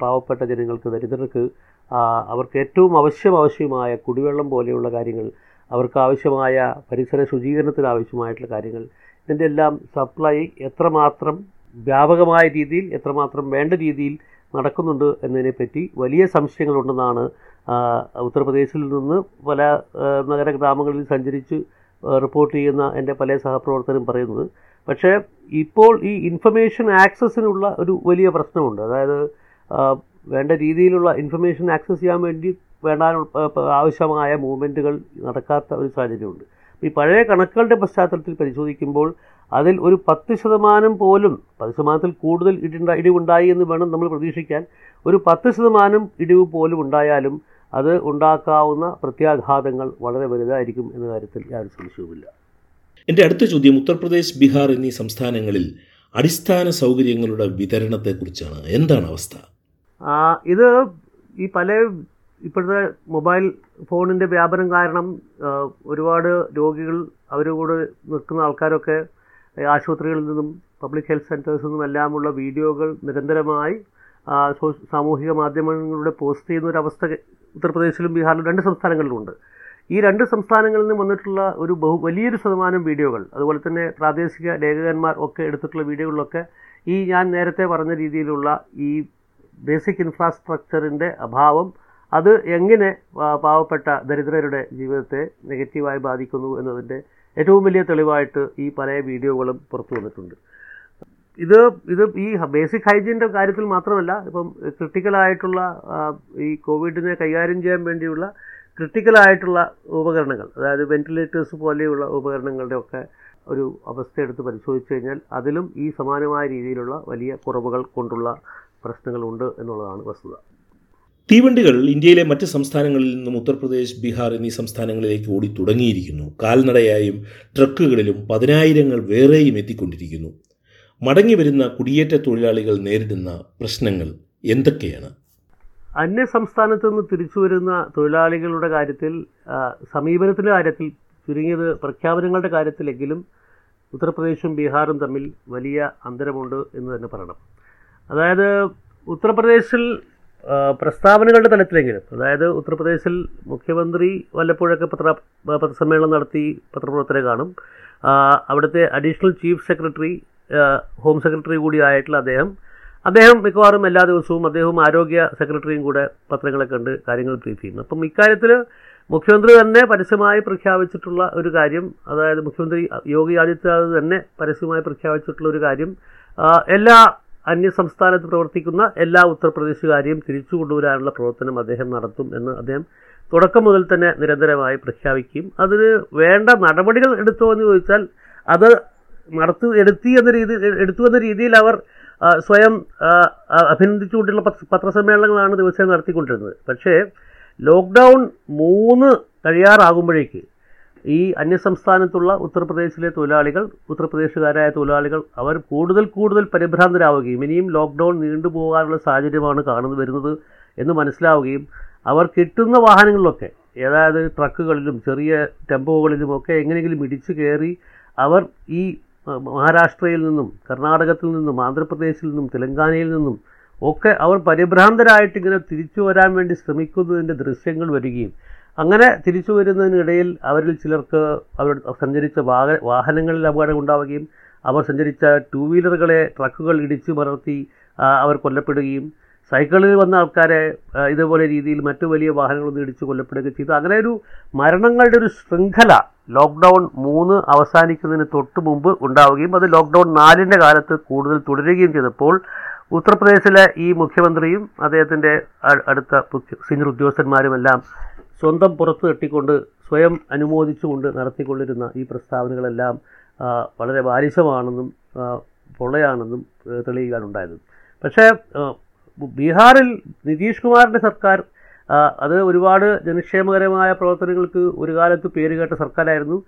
പാവപ്പെട്ട ജനങ്ങൾക്ക് ദരിദ്രർക്ക് അവർക്ക് ഏറ്റവും ആവശ്യം ആവശ്യമായ കുടിവെള്ളം പോലെയുള്ള കാര്യങ്ങൾ അവർക്ക് ആവശ്യമായ പരിസര ശുചീകരണത്തിന് ആവശ്യമായിട്ടുള്ള കാര്യങ്ങൾ ഇതിന്റെ എല്ലാം സപ്ലൈ എത്രമാത്രം വ്യാപകമായ രീതിയിൽ എത്രമാത്രം വേണ്ട രീതിയിൽ നടക്കുന്നുണ്ട് എന്നതിനെപ്പറ്റി വലിയ സംശയങ്ങളുണ്ടെന്നാണ് ഉത്തർപ്രദേശിൽ നിന്ന് പല നഗര ഗ്രാമങ്ങളിൽ സഞ്ചരിച്ച് റിപ്പോർട്ട് ചെയ്യുന്ന എന്റെ പല സഹപ്രവർത്തകരും പറയുന്നത്. പക്ഷേ ഇപ്പോൾ ഈ ഇൻഫർമേഷൻ ആക്സസിനുള്ള ഒരു വലിയ പ്രശ്നമുണ്ട്. അതായത് വേണ്ട രീതിയിലുള്ള ഇൻഫർമേഷൻ ആക്സസ് ചെയ്യാൻ വേണ്ടി വേണ്ട ആവശ്യമായ മൂവ്മെന്റുകൾ നടക്കാത്ത ഒരു സാഹചര്യമുണ്ട്. ഈ പഴയ കണക്കുകളുടെ പശ്ചാത്തലത്തിൽ പരിശോധിക്കുമ്പോൾ അതിൽ ഒരു പത്ത് ശതമാനം പോലും പത്ത് ശതമാനത്തിൽ കൂടുതൽ ഇടിണ്ട ഇടിവുണ്ടായി എന്ന് വേണം നമ്മൾ പ്രതീക്ഷിക്കാൻ. ഒരു പത്ത് ശതമാനം ഇടിവ് പോലും ഉണ്ടായാലും അത് ഉണ്ടാക്കാവുന്ന പ്രത്യാഘാതങ്ങൾ വളരെ വലുതായിരിക്കും എന്ന കാര്യത്തിൽ യാതൊരു സംശയവുമില്ല. എന്റെ അടുത്ത ചോദ്യം ഉത്തർപ്രദേശ് ബീഹാർ എന്നീ സംസ്ഥാനങ്ങളിൽ അടിസ്ഥാന സൗകര്യങ്ങളുടെ വിതരണത്തെക്കുറിച്ചാണ്. എന്താണ് അവസ്ഥ? ഇത് ഈ പല ഇപ്പോഴത്തെ മൊബൈൽ ഫോണിന്റെ വ്യാപനം കാരണം ഒരുപാട് രോഗികൾ അവരോട് നിൽക്കുന്ന ആൾക്കാരൊക്കെ ആശുപത്രികളിൽ നിന്നും പബ്ലിക് ഹെൽത്ത് സെന്റേഴ്സിൽ നിന്നും എല്ലാമുള്ള വീഡിയോകൾ നിരന്തരമായി സാമൂഹിക മാധ്യമങ്ങളിലൂടെ പോസ്റ്റ് ചെയ്യുന്ന ഒരു അവസ്ഥ ഉത്തർപ്രദേശിലും ബീഹാറിലും രണ്ട് സംസ്ഥാനങ്ങളിലുമുണ്ട്. ഈ രണ്ട് സംസ്ഥാനങ്ങളിൽ നിന്നും വന്നിട്ടുള്ള ഒരു ബഹു വലിയൊരു ശതമാനം വീഡിയോകൾ അതുപോലെ തന്നെ പ്രാദേശിക ലേഖകന്മാർ ഒക്കെ എടുത്തിട്ടുള്ള വീഡിയോകളിലൊക്കെ ഈ ഞാൻ നേരത്തെ പറഞ്ഞ രീതിയിലുള്ള ഈ ബേസിക് ഇൻഫ്രാസ്ട്രക്ചറിന്റെ അഭാവം അത് എങ്ങനെ പാവപ്പെട്ട ദരിദ്രരുടെ ജീവിതത്തെ നെഗറ്റീവായി ബാധിക്കുന്നു എന്നതിന്റെ ഏറ്റവും വലിയ തെളിവായിട്ട് ഈ പല വീഡിയോകളും പുറത്തു വന്നിട്ടുണ്ട്. ഇത് ഇത് ഈ ബേസിക് ഹൈജീന്റെ കാര്യത്തിൽ മാത്രമല്ല ഇപ്പം ക്രിട്ടിക്കലായിട്ടുള്ള ഈ കോവിഡിനെ കൈകാര്യം ചെയ്യാൻ വേണ്ടിയുള്ള ക്രിട്ടിക്കലായിട്ടുള്ള ഉപകരണങ്ങൾ അതായത് വെന്റിലേറ്റേഴ്സ് പോലെയുള്ള ഉപകരണങ്ങളുടെ ഒക്കെ ഒരു അവസ്ഥ എടുത്ത് പരിശോധിച്ച് കഴിഞ്ഞാൽ അതിലും ഈ സമാനമായ രീതിയിലുള്ള വലിയ കുറവുകൾ കൊണ്ടുള്ള പ്രശ്നങ്ങളുണ്ട് എന്നുള്ളതാണ് വസ്തുത. തീവണ്ടികൾ ഇന്ത്യയിലെ മറ്റ് സംസ്ഥാനങ്ങളിൽ നിന്നും ഉത്തർപ്രദേശ് ബീഹാർ എന്നീ സംസ്ഥാനങ്ങളിലേക്ക് ഓടി തുടങ്ങിയിരിക്കുന്നു. കാൽനടയായും ട്രക്കുകളിലും പതിനായിരങ്ങൾ വേറെയും എത്തിക്കൊണ്ടിരിക്കുന്നു. മടങ്ങി വരുന്ന കുടിയേറ്റ തൊഴിലാളികൾ നേരിടുന്ന പ്രശ്നങ്ങൾ എന്തൊക്കെയാണ്? അന്യ സംസ്ഥാനത്ത് നിന്ന് തിരിച്ചു വരുന്ന തൊഴിലാളികളുടെ കാര്യത്തിൽ സമീപനത്തിന്റെ കാര്യത്തിൽ ചുരുങ്ങിയത് പ്രഖ്യാപനങ്ങളുടെ കാര്യത്തിലെങ്കിലും ഉത്തർപ്രദേശും ബീഹാറും തമ്മിൽ വലിയ അന്തരമുണ്ട് എന്ന് തന്നെ പറയണം. അതായത് ഉത്തർപ്രദേശിൽ പ്രസ്താവനകളുടെ തലത്തിലെങ്കിലും അതായത് ഉത്തർപ്രദേശിൽ മുഖ്യമന്ത്രി വല്ലപ്പോഴൊക്കെ പത്ര പത്രസമ്മേളനം നടത്തി പത്രപ്രവർത്തകരെ കാണും. അവിടുത്തെ additional chief secretary home secretary കൂടിയായിട്ടുള്ള അദ്ദേഹം അദ്ദേഹം മിക്കവാറും എല്ലാ ദിവസവും അദ്ദേഹവും ആരോഗ്യ സെക്രട്ടറിയും കൂടെ പത്രങ്ങളെ കണ്ട് കാര്യങ്ങൾ ബ്രീഫ് ചെയ്യുന്നു. അപ്പം ഇക്കാര്യത്തിൽ മുഖ്യമന്ത്രി തന്നെ പരസ്യമായി പ്രഖ്യാപിച്ചിട്ടുള്ള ഒരു കാര്യം അതായത് മുഖ്യമന്ത്രി യോഗി ആദിത്യനാഥ് തന്നെ പരസ്യമായി പ്രഖ്യാപിച്ചിട്ടുള്ള ഒരു കാര്യം എല്ലാ അന്യ സംസ്ഥാനത്ത് പ്രവർത്തിക്കുന്ന എല്ലാ ഉത്തർപ്രദേശുകാരെയും തിരിച്ചു കൊണ്ടുവരാനുള്ള പ്രവർത്തനം അദ്ദേഹം നടത്തും എന്ന് അദ്ദേഹം തുടക്കം മുതൽ തന്നെ നിരന്തരമായി പ്രഖ്യാപിക്കുകയും അതിന് വേണ്ട നടപടികൾ എടുത്തോ എന്ന് ചോദിച്ചാൽ അത് നടത്തു എടുത്തി എന്ന രീതി എടുത്തു എന്ന രീതിയിൽ അവർ സ്വയം അഭിനന്ദിച്ചുകൊണ്ടുള്ള പത്ര- പത്രസമ്മേളനങ്ങളാണ് ദിവസം നടത്തിക്കൊണ്ടിരുന്നത്. പക്ഷേ ലോക്ക്ഡൗൺ മൂന്ന് കഴിയാറാകുമ്പോഴേക്ക് ഈ അന്യസംസ്ഥാനത്തുള്ള ഉത്തർപ്രദേശിലെ തൊഴിലാളികൾ ഉത്തർപ്രദേശുകാരായ തൊഴിലാളികൾ അവർ കൂടുതൽ കൂടുതൽ പരിഭ്രാന്തരാവുകയും ഇനിയും ലോക്ക്ഡൗൺ നീണ്ടുപോകാനുള്ള സാഹചര്യമാണ് കാണുന്നത് വരുന്നത് എന്ന് മനസ്സിലാവുകയും അവർ കിട്ടുന്ന വാഹനങ്ങളിലൊക്കെ അതായത് ട്രക്കുകളിലും ചെറിയ ടെമ്പോകളിലുമൊക്കെ എങ്ങനെയെങ്കിലും ഇടിച്ചു കയറി അവർ ഈ മഹാരാഷ്ട്രയിൽ നിന്നും കർണാടകത്തിൽ നിന്നും ആന്ധ്രാപ്രദേശിൽ നിന്നും തെലങ്കാനയിൽ നിന്നും ഒക്കെ അവർ പരിഭ്രാന്തരായിട്ട് ഇങ്ങനെ തിരിച്ചു വരാൻ വേണ്ടി ശ്രമിക്കുന്നതിന്റെ ദൃശ്യങ്ങൾ വരികയും അങ്ങനെ തിരിച്ചു വരുന്നതിനിടയിൽ അവരിൽ ചിലർക്ക് അവർ സഞ്ചരിച്ച വാഹ വാഹനങ്ങളിൽ അപകടം ഉണ്ടാവുകയും അവർ സഞ്ചരിച്ച ടൂ വീലറുകളെ ട്രക്കുകൾ ഇടിച്ചു മലർത്തി അവർ കൊല്ലപ്പെടുകയും സൈക്കിളിൽ വന്ന ആൾക്കാരെ ഇതുപോലെ രീതിയിൽ മറ്റു വലിയ വാഹനങ്ങളൊന്നും ഇടിച്ചു കൊല്ലപ്പെടുകയും ചെയ്തു. അങ്ങനെ ഒരു മരണങ്ങളുടെ ഒരു ശൃംഖല ലോക്ക്ഡൗൺ മൂന്ന് അവസാനിക്കുന്നതിന് തൊട്ട് മുമ്പ് ഉണ്ടാവുകയും അത് ലോക്ക്ഡൗൺ നാലിന്റെ കാലത്ത് കൂടുതൽ തുടരുകയും ചെയ്തപ്പോൾ ഉത്തർപ്രദേശിലെ ഈ മുഖ്യമന്ത്രിയും അദ്ദേഹത്തിന്റെ അടുത്ത സീനിയർ ഉദ്യോഗസ്ഥന്മാരുമെല്ലാം സ്വന്തം പുറത്ത് തട്ടിക്കൊണ്ട് സ്വയം അനുമോദിച്ചുകൊണ്ട് നടത്തിക്കൊണ്ടിരുന്ന ഈ പ്രസ്താവനകളെല്ലാം വളരെ ബാലിശമാണെന്നും പൊള്ളയാണെന്നും തെളിയിക്കാനുണ്ടായത്. പക്ഷേ ബീഹാറിൽ നിതീഷ് കുമാറിന്റെ സർക്കാർ അത് ഒരുപാട് ജനക്ഷേമകരമായ പ്രവർത്തനങ്ങൾക്ക് ഒരു കാലത്ത് പേരുകേട്ട സർക്കാരായിരുന്നു.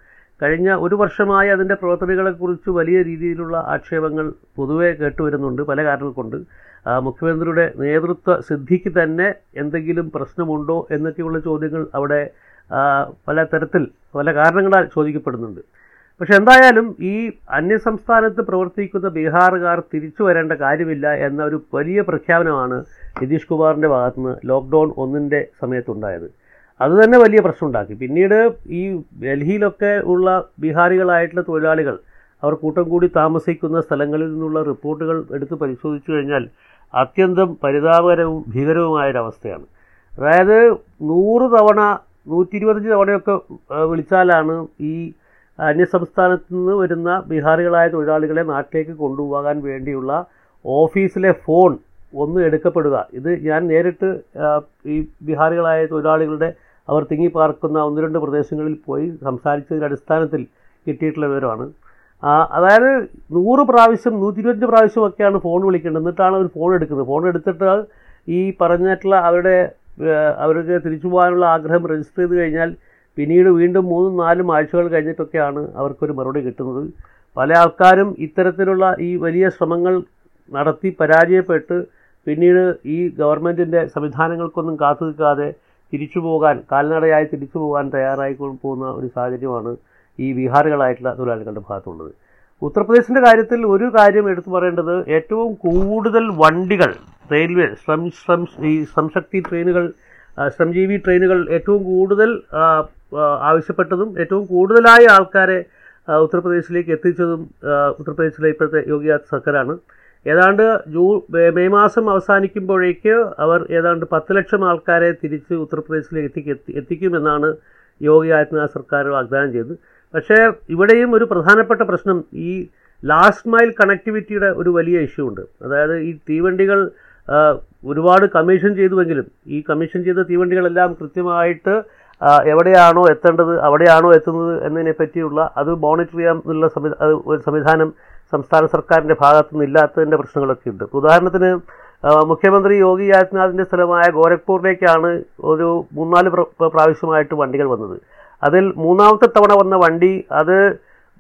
കഴിഞ്ഞ ഒരു വർഷമായി അതിന്റെ പ്രവർത്തനങ്ങളെക്കുറിച്ച് വലിയ രീതിയിലുള്ള ആക്ഷേപങ്ങൾ പൊതുവെ കേട്ടുവരുന്നുണ്ട് പല കാരണങ്ങൾ കൊണ്ട് മുഖ്യമന്ത്രിയുടെ നേതൃത്വ സിദ്ധിക്ക് തന്നെ എന്തെങ്കിലും പ്രശ്നമുണ്ടോ എന്നൊക്കെയുള്ള ചോദ്യങ്ങൾ അവിടെ പല തരത്തിൽ പല കാരണങ്ങളാൽ ചോദിക്കപ്പെടുന്നുണ്ട്. പക്ഷെ എന്തായാലും ഈ അന്യസംസ്ഥാനത്ത് പ്രവർത്തിക്കുന്ന ബീഹാറുകാർ തിരിച്ചു വരേണ്ട കാര്യമില്ല എന്ന ഒരു വലിയ പ്രഖ്യാപനമാണ് നിതീഷ് കുമാറിന്റെ ഭാഗത്തുനിന്ന് ലോക്ക്ഡൗൺ ഒന്നിന്റെ സമയത്തുണ്ടായത്. അത് തന്നെ വലിയ പ്രശ്നം ഉണ്ടാക്കി പിന്നീട് ഈ ഡൽഹിയിലൊക്കെ ഉള്ള ബീഹാറികളായിട്ടുള്ള തൊഴിലാളികൾ അവർ കൂട്ടം കൂടി താമസിക്കുന്ന സ്ഥലങ്ങളിൽ നിന്നുള്ള റിപ്പോർട്ടുകൾ എടുത്ത് പരിശോധിച്ചു കഴിഞ്ഞാൽ അത്യന്തം പരിതാപകരവും ഭീകരവുമായൊരവസ്ഥയാണ്. അതായത് നൂറ് തവണ നൂറ്റി ഇരുപത്തഞ്ച് തവണയൊക്കെ വിളിച്ചാലാണ് ഈ അന്യസംസ്ഥാനത്ത് നിന്ന് വരുന്ന ബീഹാറികളായ തൊഴിലാളികളെ നാട്ടിലേക്ക് കൊണ്ടുപോകാൻ വേണ്ടിയുള്ള ഓഫീസിലെ ഫോൺ ഒന്ന് എടുക്കപ്പെടുക. ഇത് ഞാൻ നേരിട്ട് ഈ ബിഹാറികളായ തൊഴിലാളികളുടെ അവർ തിങ്ങിപ്പാർക്കുന്ന ഒന്ന് രണ്ട് പ്രദേശങ്ങളിൽ പോയി സംസാരിച്ചതിന്റെ അടിസ്ഥാനത്തിൽ കിട്ടിയിട്ടുള്ള വിവരമാണ്. അതായത് നൂറ് പ്രാവശ്യം നൂറ്റി ഇരുപത്തഞ്ച് പ്രാവശ്യമൊക്കെയാണ് ഫോൺ വിളിക്കേണ്ടത്. എന്നിട്ടാണ് അവർ ഫോൺ എടുക്കുന്നത്. ഫോൺ എടുത്തിട്ട് ഈ പറഞ്ഞിട്ടുള്ള അവരുടെ അവർക്ക് തിരിച്ചു പോകാനുള്ള ആഗ്രഹം രജിസ്റ്റർ ചെയ്ത് കഴിഞ്ഞാൽ പിന്നീട് വീണ്ടും മൂന്നും നാലും ആഴ്ചകൾ കഴിഞ്ഞിട്ടൊക്കെയാണ് അവർക്കൊരു മറുപടി കിട്ടുന്നത്. പല ആൾക്കാരും ഇത്തരത്തിലുള്ള ഈ വലിയ ശ്രമങ്ങൾ നടത്തി പരാജയപ്പെട്ട് പിന്നീട് ഈ ഗവൺമെന്റിന്റെ സംവിധാനങ്ങൾക്കൊന്നും കാത്തു നിൽക്കാതെ തിരിച്ചു പോകാൻ കാൽനടയായി തിരിച്ചു പോകാൻ തയ്യാറായി പോകുന്ന ഒരു സാഹചര്യമാണ് ഈ ബീഹാറുകളായിട്ടുള്ള തൊഴിലാളികളുടെ ഭാഗത്തുള്ളത്. ഉത്തർപ്രദേശിന്റെ കാര്യത്തിൽ ഒരു കാര്യം എടുത്തു പറയേണ്ടത് ഏറ്റവും കൂടുതൽ വണ്ടികൾ റെയിൽവേ ശ്രം ശ്രം ഈ ശ്രംശക്തി ട്രെയിനുകൾ ശ്രംജീവി ട്രെയിനുകൾ ഏറ്റവും കൂടുതൽ ആവശ്യപ്പെട്ടതും ഏറ്റവും കൂടുതലായ ആൾക്കാരെ ഉത്തർപ്രദേശിലേക്ക് എത്തിച്ചതും ഉത്തർപ്രദേശിലെ ഇപ്പോഴത്തെ യോഗി ആദിത്യ സർക്കാരാണ്. ഏതാണ്ട് ജൂൺ മെയ് മാസം അവസാനിക്കുമ്പോഴേക്ക് അവർ ഏതാണ്ട് പത്ത് ലക്ഷം ആൾക്കാരെ തിരിച്ച് ഉത്തർപ്രദേശിലേക്ക് എത്തിക്കും എത്തി- എത്തിക്കുമെന്നാണ് യോഗി ആദിത്യനാഥ് സർക്കാർ വാഗ്ദാനം ചെയ്തത്. പക്ഷേ ഇവിടെയും ഒരു പ്രധാനപ്പെട്ട പ്രശ്നം ഈ ലാസ്റ്റ് മൈൽ കണക്ടിവിറ്റിയുടെ ഒരു വലിയ ഇഷ്യൂ ഉണ്ട്. അതായത് ഈ തീവണ്ടികൾ ഒരുപാട് കമ്മീഷൻ ചെയ്തുവെങ്കിലും ഈ കമ്മീഷൻ ചെയ്ത തീവണ്ടികളെല്ലാം കൃത്യമായിട്ട് എവിടെയാണോ എത്തേണ്ടത് അവിടെയാണോ എത്തുന്നത് എന്നതിനെ പറ്റിയുള്ള അത് മോണിറ്റർ ഒരു സംവിധാനം സംസ്ഥാന സർക്കാരിന്റെ ഭാഗത്തു നിന്നില്ലാത്തതിന്റെ പ്രശ്നങ്ങളൊക്കെ ഉണ്ട്. ഉദാഹരണത്തിന് മുഖ്യമന്ത്രി യോഗി ആദിത്യനാഥിന്റെ സ്ഥലമായ ഗോരഖ്പൂരിലേക്കാണ് ഒരു മൂന്നാൽ പ്ര- പ്രാവശ്യമായിട്ട് വണ്ടികൾ വന്നത്. അതിൽ മൂന്നാമത്തെ തവണ വന്ന വണ്ടി അത്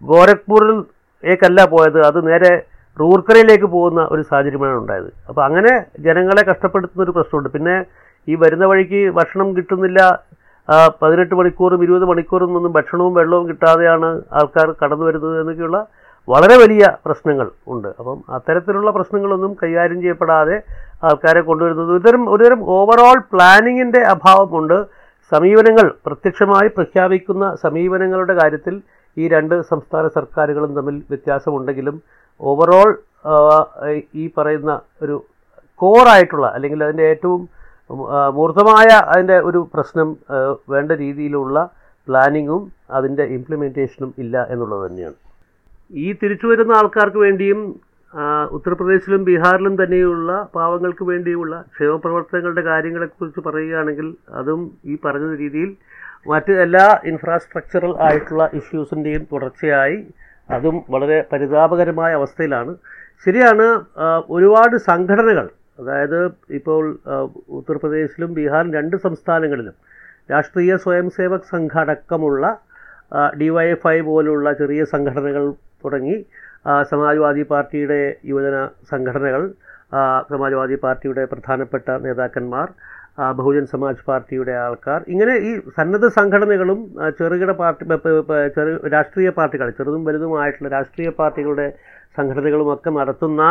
ഗോരഖ്പൂരിലേക്കല്ല പോയത് അത് നേരെ റൂർക്കരയിലേക്ക് പോകുന്ന ഒരു സാഹചര്യമാണ് ഉണ്ടായത്. അപ്പോൾ അങ്ങനെ ജനങ്ങളെ കഷ്ടപ്പെടുത്തുന്ന ഒരു പ്രശ്നമുണ്ട്. പിന്നെ ഈ വരുന്ന വഴിക്ക് ഭക്ഷണം കിട്ടുന്നില്ല പതിനെട്ട് മണിക്കൂറും ഇരുപത് മണിക്കൂറും ഒന്നും ഭക്ഷണവും വെള്ളവും കിട്ടാതെയാണ് ആൾക്കാർ കടന്നു വരുന്നത് എന്നൊക്കെയുള്ള വളരെ വലിയ പ്രശ്നങ്ങൾ ഉണ്ട്. അപ്പം അത്തരത്തിലുള്ള പ്രശ്നങ്ങളൊന്നും കൈകാര്യം ചെയ്യപ്പെടാതെ ആൾക്കാരെ കൊണ്ടുവരുന്നത് ഒരുതരം ഒരുതരം ഓവറോൾ പ്ലാനിങ്ങിന്റെ അഭാവമുണ്ട്. സമീപനങ്ങൾ പ്രത്യക്ഷമായി പ്രഖ്യാപിക്കുന്ന സമീപനങ്ങളുടെ കാര്യത്തിൽ ഈ രണ്ട് സംസ്ഥാന സർക്കാരുകളും തമ്മിൽ വ്യത്യാസമുണ്ടെങ്കിലും ഓവറോൾ ഈ പറയുന്ന ഒരു കോറായിട്ടുള്ള അല്ലെങ്കിൽ അതിന്റെ ഏറ്റവും മൂർത്തമായ അതിന്റെ ഒരു പ്രശ്നം വേണ്ട രീതിയിലുള്ള പ്ലാനിങ്ങും അതിന്റെ ഇംപ്ലിമെന്റേഷനും ഇല്ല എന്നുള്ളത് തന്നെയാണ്. ഈ തിരിച്ചു വരുന്ന ആൾക്കാർക്ക് വേണ്ടിയും ഉത്തർപ്രദേശിലും ബീഹാറിലും തന്നെയുള്ള പാവങ്ങൾക്ക് വേണ്ടിയുമുള്ള ക്ഷേമപ്രവർത്തനങ്ങളുടെ കാര്യങ്ങളെക്കുറിച്ച് പറയുകയാണെങ്കിൽ അതും ഈ പറഞ്ഞ രീതിയിൽ മറ്റ് എല്ലാ ഇൻഫ്രാസ്ട്രക്ചറൽ ആയിട്ടുള്ള ഇഷ്യൂസിന്റെയും തുടർച്ചയായി അതും വളരെ പരിതാപകരമായ അവസ്ഥയിലാണ്. ശരിയാണ് ഒരുപാട് സംഘടനകൾ അതായത് ഇപ്പോൾ ഉത്തർപ്രദേശിലും ബീഹാറിലും രണ്ട് സംസ്ഥാനങ്ങളിലും രാഷ്ട്രീയ സ്വയം സേവക് സംഘ അടക്കമുള്ള ഡി വൈ എഫ് ഐ പോലുള്ള ചെറിയ സംഘടനകൾ തുടങ്ങി. സമാജ്വാദി പാർട്ടിയുടെ യുവജന സംഘടനകൾ സമാജ്വാദി പാർട്ടിയുടെ പ്രധാനപ്പെട്ട നേതാക്കന്മാർ ബഹുജൻ സമാജ് പാർട്ടിയുടെ ആൾക്കാർ. ഇങ്ങനെ ഈ സന്നദ്ധ സംഘടനകളും ചെറുകിട പാർട്ടി ചെറു രാഷ്ട്രീയ പാർട്ടികൾ ചെറുതും വലുതുമായിട്ടുള്ള രാഷ്ട്രീയ പാർട്ടികളുടെ സംഘടനകളുമൊക്കെ നടത്തുന്ന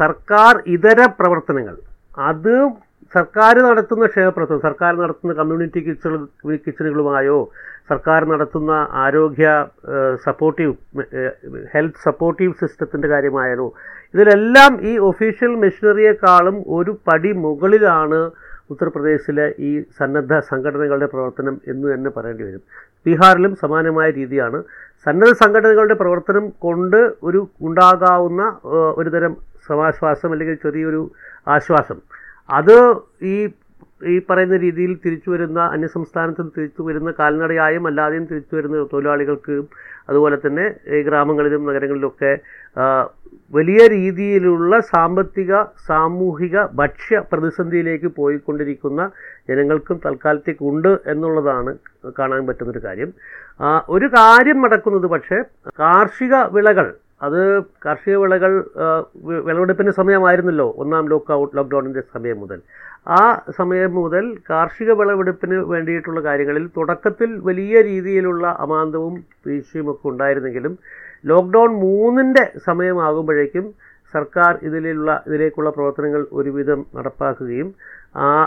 സർക്കാർ ഇതര പ്രവർത്തനങ്ങൾ. അത് സർക്കാർ നടത്തുന്ന ക്ഷേമപ്രവർത്തനം സർക്കാർ നടത്തുന്ന കമ്മ്യൂണിറ്റി കിച്ചണു കിച്ചണുകളുമായോ സർക്കാർ നടത്തുന്ന ആരോഗ്യ സപ്പോർട്ടീവ് ഹെൽത്ത് സപ്പോർട്ടീവ് സിസ്റ്റത്തിന്റെ കാര്യമായാലോ ഇതിലെല്ലാം ഈ ഒഫീഷ്യൽ മെഷീനറിയേക്കാളും ഒരു പടി മുകളിലാണ് ഉത്തർപ്രദേശിലെ ഈ സന്നദ്ധ സംഘടനകളുടെ പ്രവർത്തനം എന്ന് തന്നെ പറയേണ്ടി വരും. ബീഹാറിലും സമാനമായ രീതിയാണ്. സന്നദ്ധ സംഘടനകളുടെ പ്രവർത്തനം കൊണ്ട് ഒരു ഉണ്ടാകാവുന്ന ഒരുതരം സമാശ്വാസം അല്ലെങ്കിൽ ചെറിയൊരു ആശ്വാസം. അത് ഈ ഈ പറയുന്ന രീതിയിൽ തിരിച്ചു വരുന്ന അന്യസംസ്ഥാനത്ത് തിരിച്ചു വരുന്ന കാൽനടയായും അല്ലാതെയും തിരിച്ചു വരുന്ന തൊഴിലാളികൾക്ക് അതുപോലെ തന്നെ ഈ ഗ്രാമങ്ങളിലും നഗരങ്ങളിലുമൊക്കെ ആ, വലിയ രീതിയിലുള്ള സാമ്പത്തിക സാമൂഹിക ഭക്ഷ്യ പ്രതിസന്ധിയിലേക്ക് പോയിക്കൊണ്ടിരിക്കുന്ന ജനങ്ങൾക്കും തൽക്കാലത്തേക്ക് ഉണ്ട് എന്നുള്ളതാണ് കാണാൻ പറ്റുന്നൊരു കാര്യം. ഒരു കാര്യം നടക്കുന്നത് പക്ഷേ കാർഷിക വിളകൾ അത് കാർഷിക വിളകൾ വിളവെടുപ്പിന്റെ സമയമായിരുന്നല്ലോ ഒന്നാം ലോക്ക് ലോക്ക്ഡൗണിന്റെ സമയം മുതൽ. ആ സമയം മുതൽ കാർഷിക വിളവെടുപ്പിന് വേണ്ടിയിട്ടുള്ള കാര്യങ്ങളിൽ തുടക്കത്തിൽ വലിയ രീതിയിലുള്ള അമാന്തവും വീഴ്ചയുമൊക്കെ ഉണ്ടായിരുന്നെങ്കിലും ലോക്ക്ഡൗൺ മൂന്നിന്റെ സമയമാകുമ്പോഴേക്കും സർക്കാർ ഇതിലുള്ള ഇതിലേക്കുള്ള പ്രവർത്തനങ്ങൾ ഒരുവിധം നടപ്പാക്കുകയും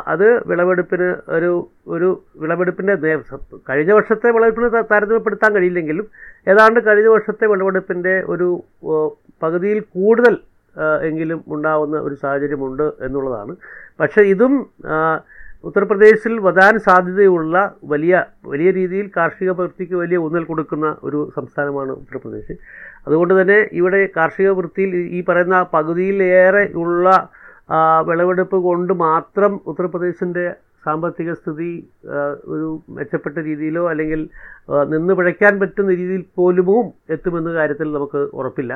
അത് വിളവെടുപ്പിന് ഒരു ഒരു വിളവെടുപ്പിന്റെ കഴിഞ്ഞ വർഷത്തെ വിളവെടുപ്പിന് താരതമ്യപ്പെടുത്താൻ കഴിയില്ലെങ്കിലും ഏതാണ്ട് കഴിഞ്ഞ വർഷത്തെ വിളവെടുപ്പിന്റെ ഒരു പകുതിയിൽ കൂടുതൽ എങ്കിലും ഉണ്ടാവുന്ന ഒരു സാഹചര്യമുണ്ട് എന്നുള്ളതാണ്. പക്ഷേ ഇതും ഉത്തർപ്രദേശിൽ വരാൻ സാധ്യതയുള്ള വലിയ വലിയ രീതിയിൽ കാർഷിക വൃത്തിക്ക് വലിയ ഊന്നൽ കൊടുക്കുന്ന ഒരു സംസ്ഥാനമാണ് ഉത്തർപ്രദേശ്. അതുകൊണ്ട് തന്നെ ഇവിടെ കാർഷിക വൃത്തിയിൽ ഈ- പറയുന്ന പകുതിയിലേറെ ഉള്ള ആ, വിളവെടുപ്പ് കൊണ്ട് മാത്രം ഉത്തർപ്രദേശിന്റെ സാമ്പത്തിക സ്ഥിതി ഒരു മെച്ചപ്പെട്ട രീതിയിലോ അല്ലെങ്കിൽ നിന്ന് പിഴയ്ക്കാൻ പറ്റുന്ന രീതിയിൽ പോലുമോ എത്തുമെന്ന കാര്യത്തിൽ നമുക്ക് ഉറപ്പില്ല.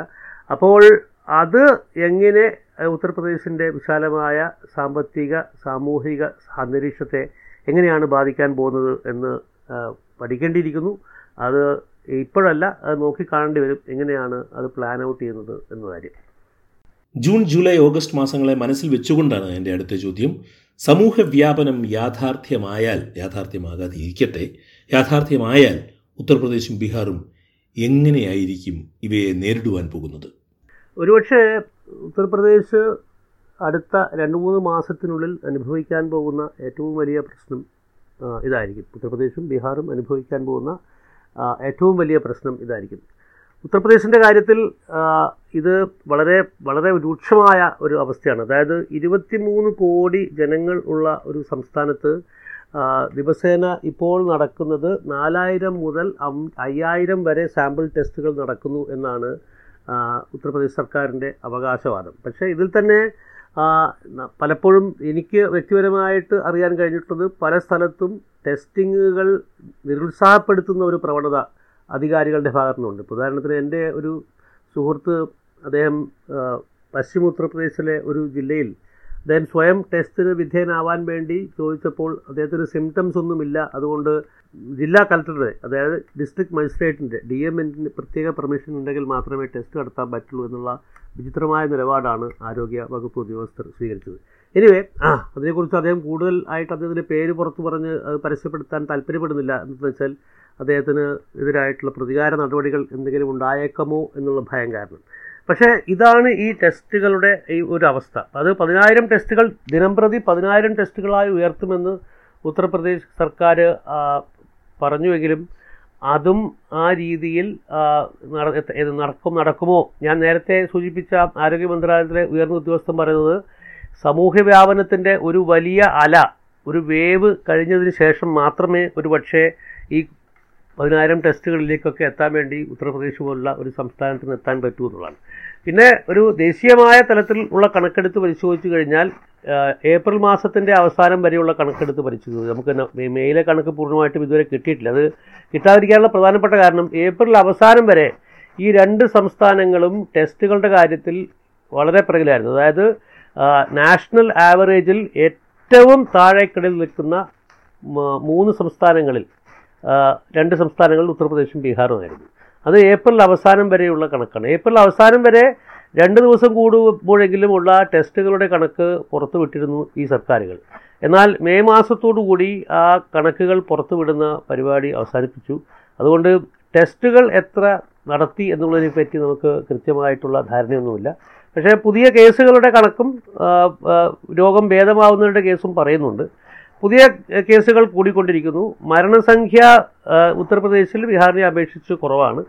അപ്പോൾ അത് എങ്ങനെ ഉത്തർപ്രദേശിന്റെ വിശാലമായ സാമ്പത്തിക സാമൂഹിക അന്തരീക്ഷത്തെ എങ്ങനെയാണ് ബാധിക്കാൻ പോകുന്നത് എന്ന് പഠിക്കേണ്ടിയിരിക്കുന്നു. അത് ഇപ്പോഴല്ല അത് നോക്കിക്കാണേണ്ടി വരും എങ്ങനെയാണ് അത് പ്ലാൻ ഔട്ട് ചെയ്യുന്നത് എന്ന കാര്യം. ജൂൺ ജൂലൈ ഓഗസ്റ്റ് മാസങ്ങളെ മനസ്സിൽ വെച്ചുകൊണ്ടാണ് എന്റെ അടുത്ത ചോദ്യം. സമൂഹ വ്യാപനം യാഥാർത്ഥ്യമായാൽ യാഥാർത്ഥ്യമാകാതെ ഇരിക്കട്ടെ യാഥാർത്ഥ്യമായാൽ ഉത്തർപ്രദേശും ബീഹാറും എങ്ങനെയായിരിക്കും ഇവയെ നേരിടുവാൻ പോകുന്നത്? ഒരുപക്ഷെ ഉത്തർപ്രദേശ് അടുത്ത രണ്ട് മൂന്ന് മാസത്തിനുള്ളിൽ അനുഭവിക്കാൻ പോകുന്ന ഏറ്റവും വലിയ പ്രശ്നം ഇതായിരിക്കും. ഉത്തർപ്രദേശും ബീഹാറും അനുഭവിക്കാൻ പോകുന്ന ഏറ്റവും വലിയ പ്രശ്നം ഇതായിരിക്കും. ഉത്തർപ്രദേശിന്റെ കാര്യത്തിൽ ഇത് വളരെ വളരെ രൂക്ഷമായ ഒരു അവസ്ഥയാണ്. അതായത് ഇരുപത്തിമൂന്ന് കോടി ജനങ്ങൾ ഉള്ള ഒരു സംസ്ഥാനത്ത് ദിവസേന ഇപ്പോൾ നടക്കുന്നത് നാലായിരം മുതൽ അയ്യായിരം വരെ സാമ്പിൾ ടെസ്റ്റുകൾ നടക്കുന്നു എന്നാണ് ഉത്തർപ്രദേശ് സർക്കാരിന്റെ അവകാശവാദം. പക്ഷേ ഇതിൽ തന്നെ പലപ്പോഴും എനിക്ക് വ്യക്തിപരമായിട്ട് അറിയാൻ കഴിഞ്ഞിട്ടുള്ളത് പല സ്ഥലത്തും ടെസ്റ്റിങ്ങുകൾ നിരുത്സാഹപ്പെടുത്തുന്ന ഒരു പ്രവണത അധികാരികളുടെ ഭാഗത്തു നിന്നുണ്ട് ഇപ്പോൾ ഉദാഹരണത്തിന് എന്റെ ഒരു സുഹൃത്ത് അദ്ദേഹം പശ്ചിമ ഉത്തർപ്രദേശിലെ ഒരു ജില്ലയിൽ അദ്ദേഹം സ്വയം ടെസ്റ്റിന് വിധേയനാവാൻ വേണ്ടി ചോദിച്ചപ്പോൾ അദ്ദേഹത്തിന് സിംറ്റംസ് ഒന്നുമില്ല. അതുകൊണ്ട് ജില്ലാ കളക്ടറുടെ അതായത് ഡിസ്ട്രിക്ട് മജിസ്ട്രേറ്റിന്റെ ഡി എന്റെ പ്രത്യേക പെർമിഷൻ ഉണ്ടെങ്കിൽ മാത്രമേ ടെസ്റ്റ് നടത്താൻ പറ്റുള്ളൂ എന്നുള്ള വിചിത്രമായ നിലപാടാണ് ആരോഗ്യ വകുപ്പ് ഉദ്യോഗസ്ഥർ സ്വീകരിച്ചത്. എനിവേ ആ അതിനെക്കുറിച്ച് അദ്ദേഹം കൂടുതൽ ആയിട്ട് അദ്ദേഹത്തിന്റെ പേര് പുറത്തു പറഞ്ഞ് അത് പരസ്യപ്പെടുത്താൻ താല്പര്യപ്പെടുന്നില്ല. എന്ന് വെച്ചാൽ അദ്ദേഹത്തിന് എതിരായിട്ടുള്ള പ്രതികാര നടപടികൾ എന്തെങ്കിലും ഉണ്ടായേക്കുമോ എന്നുള്ള ഭയം കാരണം. പക്ഷേ ഇതാണ് ഈ ടെസ്റ്റുകളുടെ ഈ ഒരു അവസ്ഥ. അത് പതിനായിരം ടെസ്റ്റുകൾ ദിനംപ്രതി പതിനായിരം ടെസ്റ്റുകളായി ഉയർത്തുമെന്ന് ഉത്തർപ്രദേശ് സർക്കാർ പറഞ്ഞുവെങ്കിലും അതും ആ രീതിയിൽ നട- നടക്കും നടക്കുമോ? ഞാൻ നേരത്തെ സൂചിപ്പിച്ച ആരോഗ്യ മന്ത്രാലയത്തിലെ ഉയർന്ന ഉദ്യോഗസ്ഥൻ പറയുന്നത് സമൂഹ വ്യാപനത്തിന്റെ ഒരു വലിയ അല ഒരു വേവ് കഴിഞ്ഞതിന് ശേഷം മാത്രമേ ഒരു പക്ഷേ ഈ പതിനായിരം ടെസ്റ്റുകളിലേക്കൊക്കെ എത്താൻ വേണ്ടി ഉത്തർപ്രദേശ് പോലുള്ള ഒരു സംസ്ഥാനത്തിന് എത്താൻ പറ്റൂ എന്നുള്ളതാണ്. പിന്നെ ഒരു ദേശീയമായ തലത്തിൽ ഉള്ള കണക്കെടുത്ത് പരിശോധിച്ചു കഴിഞ്ഞാൽ ഏപ്രിൽ മാസത്തിന്റെ അവസാനം വരെയുള്ള കണക്കെടുത്ത് പരിശോധിച്ചു. നമുക്ക് മെയിലെ കണക്ക് പൂർണമായിട്ടും ഇതുവരെ കിട്ടിയിട്ടില്ല. അത് കിട്ടാതിരിക്കാനുള്ള പ്രധാനപ്പെട്ട കാരണം ഏപ്രിൽ അവസാനം വരെ ഈ രണ്ട് സംസ്ഥാനങ്ങളും ടെസ്റ്റുകളുടെ കാര്യത്തിൽ വളരെ പിറകിലായിരുന്നു. അതായത് നാഷണൽ ആവറേജിൽ ഏറ്റവും താഴേക്കടയിൽ നിൽക്കുന്ന മൂന്ന് സംസ്ഥാനങ്ങളിൽ രണ്ട് സംസ്ഥാനങ്ങളിൽ ഉത്തർപ്രദേശും ബീഹാറുമായിരുന്നു അത് ഏപ്രിൽ അവസാനം വരെയുള്ള കണക്കാണ്. ഏപ്രിൽ അവസാനം വരെ രണ്ട് ദിവസം കൂടുമ്പോഴെങ്കിലും ഉള്ള ടെസ്റ്റുകളുടെ കണക്ക് പുറത്തുവിട്ടിരുന്നു ഈ സർക്കാരുകൾ. എന്നാൽ മെയ് കൂടി ആ കണക്കുകൾ പുറത്തുവിടുന്ന പരിപാടി അവസാനിപ്പിച്ചു. അതുകൊണ്ട് ടെസ്റ്റുകൾ എത്ര നടത്തി എന്നുള്ളതിനെ പറ്റി നമുക്ക് കൃത്യമായിട്ടുള്ള ധാരണയൊന്നുമില്ല. പക്ഷേ പുതിയ കേസുകളുടെ കണക്കും രോഗം ഭേദമാവുന്നവരുടെ കേസും പറയുന്നുണ്ട്. പുതിയ കേസുകൾ കൂടിക്കൊണ്ടിരിക്കുന്നു. മരണസംഖ്യ ഉത്തർപ്രദേശിൽ ബീഹാറിനെ അപേക്ഷിച്ച് കുറവാണ്.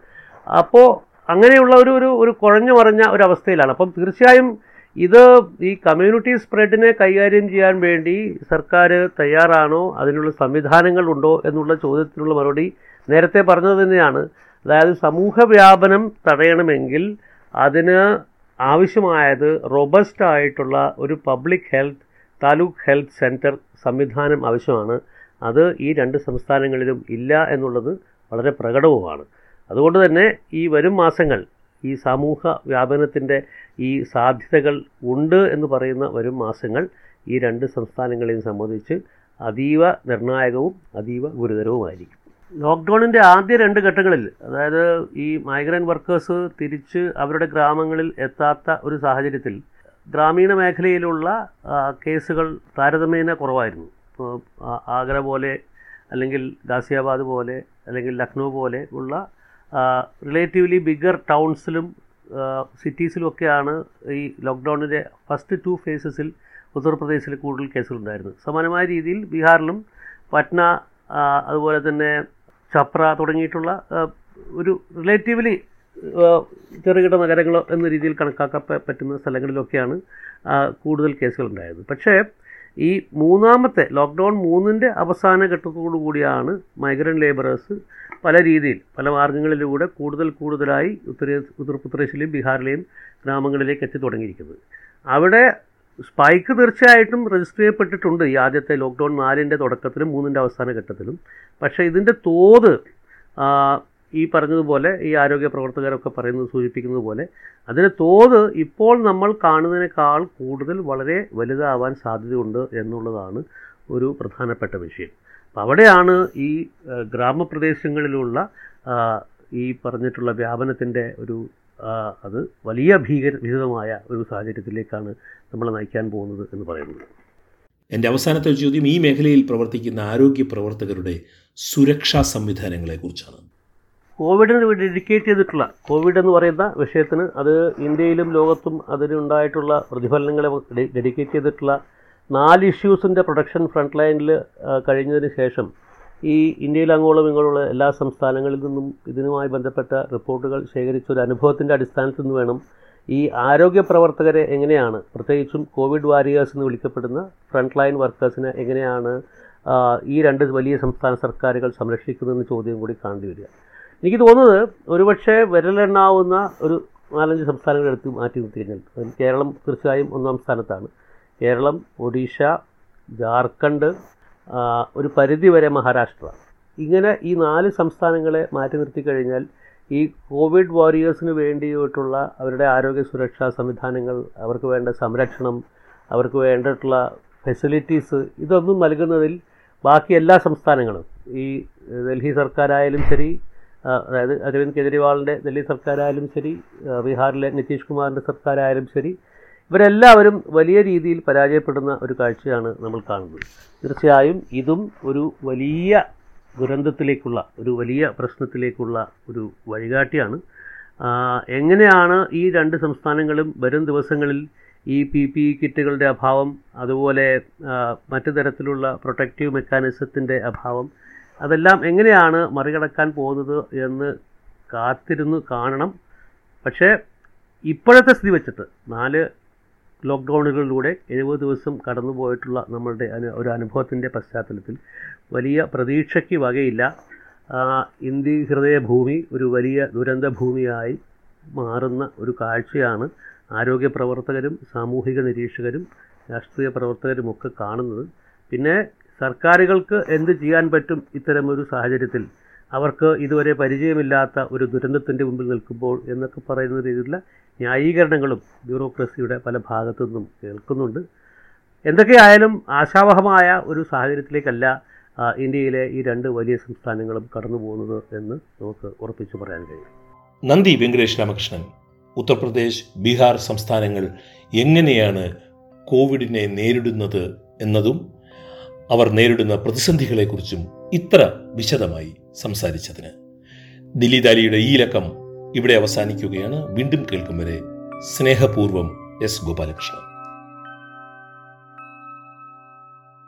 അപ്പോൾ അങ്ങനെയുള്ള ഒരു ഒരു ഒരു കുഴഞ്ഞു മറിഞ്ഞ ഒരു അവസ്ഥയിലാണ് അപ്പം തീർച്ചയായും ഇത് ഈ കമ്മ്യൂണിറ്റി സ്പ്രെഡിനെ കൈകാര്യം ചെയ്യാൻ വേണ്ടി സർക്കാർ തയ്യാറാണോ? അതിനുള്ള സംവിധാനങ്ങൾ ഉണ്ടോ എന്നുള്ള ചോദ്യത്തിനുള്ള മറുപടി നേരത്തെ പറഞ്ഞത് തന്നെയാണ്. അതായത് സമൂഹ വ്യാപനം തടയണമെങ്കിൽ അതിന് ആവശ്യമായത് റോബസ്റ്റ് ആയിട്ടുള്ള ഒരു public health taluk health centre സംവിധാനം ആവശ്യമാണ്. അത് ഈ രണ്ട് സംസ്ഥാനങ്ങളിലും ഇല്ല എന്നുള്ളത് വളരെ പ്രകടവുമാണ്. അതുകൊണ്ട് തന്നെ ഈ വരും മാസങ്ങൾ ഈ സമൂഹ വ്യാപനത്തിന്റെ ഈ സാധ്യതകൾ ഉണ്ട് എന്ന് പറയുന്ന വരും മാസങ്ങൾ ഈ രണ്ട് സംസ്ഥാനങ്ങളെയും സംബന്ധിച്ച് അതീവ നിർണായകവും അതീവ ഗുരുതരവുമായിരിക്കും. ലോക്ക്ഡൗണിന്റെ ആദ്യ രണ്ട് ഘട്ടങ്ങളിൽ അതായത് ഈ മൈഗ്രന്റ് വർക്കേഴ്സ് തിരിച്ച് അവരുടെ ഗ്രാമങ്ങളിൽ എത്താത്ത ഒരു സാഹചര്യത്തിൽ ഗ്രാമീണ മേഖലയിലുള്ള കേസുകൾ താരതമ്യേന കുറവായിരുന്നു. ഇപ്പോൾ ആഗ്ര പോലെ അല്ലെങ്കിൽ ഗാസിയാബാദ് പോലെ അല്ലെങ്കിൽ ലക്നൗ പോലെ ഉള്ള റിലേറ്റീവ്ലി ബിഗർ ടൗൺസിലും സിറ്റീസിലുമൊക്കെയാണ് ഈ ലോക്ക്ഡൗണിന്റെ ഫസ്റ്റ് ടു ഫേസസിൽ ഉത്തർപ്രദേശിൽ കൂടുതൽ കേസുകളുണ്ടായിരുന്നു സമാനമായ രീതിയിൽ ബീഹാറിലും പറ്റ്ന അതുപോലെ തന്നെ ഛപ്ര തുടങ്ങിയിട്ടുള്ള ഒരു റിലേറ്റീവ്ലി ചെറുകിട നഗരങ്ങളോ എന്ന രീതിയിൽ കണക്കാക്കാൻ പറ്റുന്ന സ്ഥലങ്ങളിലൊക്കെയാണ് കൂടുതൽ കേസുകൾ ഉണ്ടായത് പക്ഷേ ഈ മൂന്നാമത്തെ ലോക്ക്ഡൗൺ മൂന്നിന്റെ അവസാന ഘട്ടത്തോടു കൂടിയാണ് മൈഗ്രന്റ് ലേബറേഴ്സ് പല രീതിയിൽ പല മാർഗങ്ങളിലൂടെ കൂടുതൽ കൂടുതലായി ഉത്തര ഉത്തർപ്രദേശിലെയും ബീഹാറിലെയും ഗ്രാമങ്ങളിലേക്ക് എത്തി തുടങ്ങിയിരിക്കുന്നത്. അവിടെ സ്പൈക്ക് തീർച്ചയായിട്ടും രജിസ്റ്റർ ചെയ്യപ്പെട്ടിട്ടുണ്ട് ഈ ആദ്യത്തെ ലോക്ക്ഡൗൺ നാലിന്റെ തുടക്കത്തിലും മൂന്നിന്റെ അവസാന ഘട്ടത്തിലും. പക്ഷേ ഇതിന്റെ തോത് ഈ പറഞ്ഞതുപോലെ ഈ ആരോഗ്യ പ്രവർത്തകരൊക്കെ പറയുന്നത് സൂചിപ്പിക്കുന്നത് പോലെ അതിന്റെ തോത് ഇപ്പോൾ നമ്മൾ കാണുന്നതിനേക്കാൾ കൂടുതൽ വളരെ വലുതാവാൻ സാധ്യതയുണ്ട് എന്നുള്ളതാണ് ഒരു പ്രധാനപ്പെട്ട വിഷയം. അപ്പം അവിടെയാണ് ഈ ഗ്രാമപ്രദേശങ്ങളിലുള്ള ഈ പറഞ്ഞിട്ടുള്ള വ്യാപനത്തിന്റെ ഒരു അത് വലിയ ഭീകര വിഹിതമായ ഒരു സാഹചര്യത്തിലേക്കാണ് നമ്മൾ നയിക്കാൻ പോകുന്നത് എന്ന് പറയുന്നത്. എന്റെ അവസാനത്തെ ചോദ്യം ഈ മേഖലയിൽ പ്രവർത്തിക്കുന്ന ആരോഗ്യ പ്രവർത്തകരുടെ സുരക്ഷാ സംവിധാനങ്ങളെക്കുറിച്ചാണ്. കോവിഡിന് ഡെഡിക്കേറ്റ് ചെയ്തിട്ടുള്ള കോവിഡ് എന്ന് പറയുന്ന വിഷയത്തിന് അത് ഇന്ത്യയിലും ലോകത്തും അതിനുണ്ടായിട്ടുള്ള പ്രതിഫലനങ്ങളെ ഡെഡിക്കേറ്റ് ചെയ്തിട്ടുള്ള നാല് ഇഷ്യൂസിന്റെ പ്രൊഡക്ഷൻ ഫ്രണ്ട് ലൈനിൽ കഴിഞ്ഞതിന് ശേഷം ഈ ഇന്ത്യയിൽ അങ്ങോളം ഇങ്ങോളമുള്ള എല്ലാ സംസ്ഥാനങ്ങളിൽ നിന്നും ഇതിനുമായി ബന്ധപ്പെട്ട റിപ്പോർട്ടുകൾ ശേഖരിച്ച ഒരു അനുഭവത്തിന്റെ അടിസ്ഥാനത്തിൽ നിന്ന് വേണം ഈ ആരോഗ്യ പ്രവർത്തകരെ എങ്ങനെയാണ് പ്രത്യേകിച്ചും കോവിഡ് വാരിയേഴ്സ് എന്ന് വിളിക്കപ്പെടുന്ന ഫ്രണ്ട് ലൈൻ വർക്കേഴ്സിനെ എങ്ങനെയാണ് ഈ രണ്ട് വലിയ സംസ്ഥാന സർക്കാരുകൾ സംരക്ഷിക്കുന്നതെന്ന് ചോദ്യം കൂടി കാണേണ്ടി വരിക. എനിക്ക് തോന്നുന്നത് ഒരുപക്ഷെ വിരലെണ്ണാവുന്ന ഒരു നാലഞ്ച് സംസ്ഥാനങ്ങൾ എടുത്ത് മാറ്റി നിർത്തി കഴിഞ്ഞാൽ കേരളം തീർച്ചയായും ഒന്നാം സ്ഥാനത്താണ്. കേരളം ഒഡീഷ ജാർഖണ്ഡ് ഒരു പരിധിവരെ മഹാരാഷ്ട്ര. ഇങ്ങനെ ഈ നാല് സംസ്ഥാനങ്ങളെ മാറ്റി നിർത്തി കഴിഞ്ഞാൽ ഈ കോവിഡ് വാരിയേഴ്സിന് വേണ്ടിയിട്ടുള്ള അവരുടെ ആരോഗ്യ സുരക്ഷാ സംവിധാനങ്ങൾ അവർക്ക് വേണ്ട സംരക്ഷണം അവർക്ക് വേണ്ടിയിട്ടുള്ള ഫെസിലിറ്റീസ് ഇതൊന്നും നൽകുന്നതിൽ ബാക്കി എല്ലാ സംസ്ഥാനങ്ങളും ഈ ഡൽഹി സർക്കാരായാലും ശരി അതായത് അരവിന്ദ് കെജ്രിവാളിന്റെ ഡൽഹി സർക്കാരായാലും ശരി ബീഹാറിലെ നിതീഷ് കുമാറിന്റെ സർക്കാരായാലും ശരി ഇവരെല്ലാവരും വലിയ രീതിയിൽ പരാജയപ്പെടുന്ന ഒരു കാഴ്ചയാണ് നമ്മൾ കാണുന്നത്. തീർച്ചയായും ഇതും ഒരു വലിയ ദുരന്തത്തിലേക്കുള്ള ഒരു വലിയ പ്രശ്നത്തിലേക്കുള്ള ഒരു വഴികാട്ടിയാണ്. എങ്ങനെയാണ് ഈ രണ്ട് സംസ്ഥാനങ്ങളും വരും ദിവസങ്ങളിൽ ഈ പി പി ഇ കിറ്റുകളുടെ അഭാവം അതുപോലെ മറ്റു തരത്തിലുള്ള പ്രൊട്ടക്റ്റീവ് മെക്കാനിസത്തിന്റെ അഭാവം അതെല്ലാം എങ്ങനെയാണ് മറികടക്കാൻ പോകുന്നത് എന്ന് കാത്തിരുന്ന് കാണണം. പക്ഷേ ഇപ്പോഴത്തെ സ്ഥിതി വെച്ചിട്ട് നാല് ലോക്ക്ഡൗണുകളിലൂടെ എഴുപത് ദിവസം കടന്നുപോയിട്ടുള്ള നമ്മളുടെ ഒരു അനുഭവത്തിന്റെ പശ്ചാത്തലത്തിൽ വലിയ പ്രതീക്ഷയ്ക്ക് വകയില്ല. ഇന്ത്യ ഹൃദയഭൂമി ഒരു വലിയ ദുരന്ത ഭൂമിയായി മാറുന്ന ഒരു കാഴ്ചയാണ് ആരോഗ്യ പ്രവർത്തകരും സാമൂഹിക നിരീക്ഷകരും രാഷ്ട്രീയ പ്രവർത്തകരുമൊക്കെ കാണുന്നത്. പിന്നെ സർക്കാരുകൾക്ക് എന്ത് ചെയ്യാൻ പറ്റും ഇത്തരമൊരു സാഹചര്യത്തിൽ അവർക്ക് ഇതുവരെ പരിചയമില്ലാത്ത ഒരു ദുരന്തത്തിന്റെ മുമ്പിൽ നിൽക്കുമ്പോൾ എന്നൊക്കെ പറയുന്ന രീതിയിലുള്ള ന്യായീകരണങ്ങളും ബ്യൂറോക്രസിയുടെ പല ഭാഗത്തു നിന്നും കേൾക്കുന്നുണ്ട്. എന്തൊക്കെയായാലും ആശാവഹമായ ഒരു സാഹചര്യത്തിലേക്കല്ല ഇന്ത്യയിലെ ഈ രണ്ട് വലിയ സംസ്ഥാനങ്ങളും കടന്നു പോകുന്നത് എന്ന് നമുക്ക് ഉറപ്പിച്ചു പറയാൻ കഴിയും. നന്ദി വെങ്കടേഷ് രാമകൃഷ്ണൻ. ഉത്തർപ്രദേശ് ബീഹാർ സംസ്ഥാനങ്ങൾ എങ്ങനെയാണ് കോവിഡിനെ നേരിടുന്നത് എന്നതും അവർ നേരിടുന്ന പ്രതിസന്ധികളെക്കുറിച്ചും ഇത്ര വിശദമായി സംസാരിച്ചതിന്. ദില്ലി ദാലിയുടെ ഈ ലക്കം ഇവിടെ അവസാനിക്കുകയാണ്. വീണ്ടും കേൾക്കും വരെ സ്നേഹപൂർവം എസ് ഗോപാലകൃഷ്ണൻ.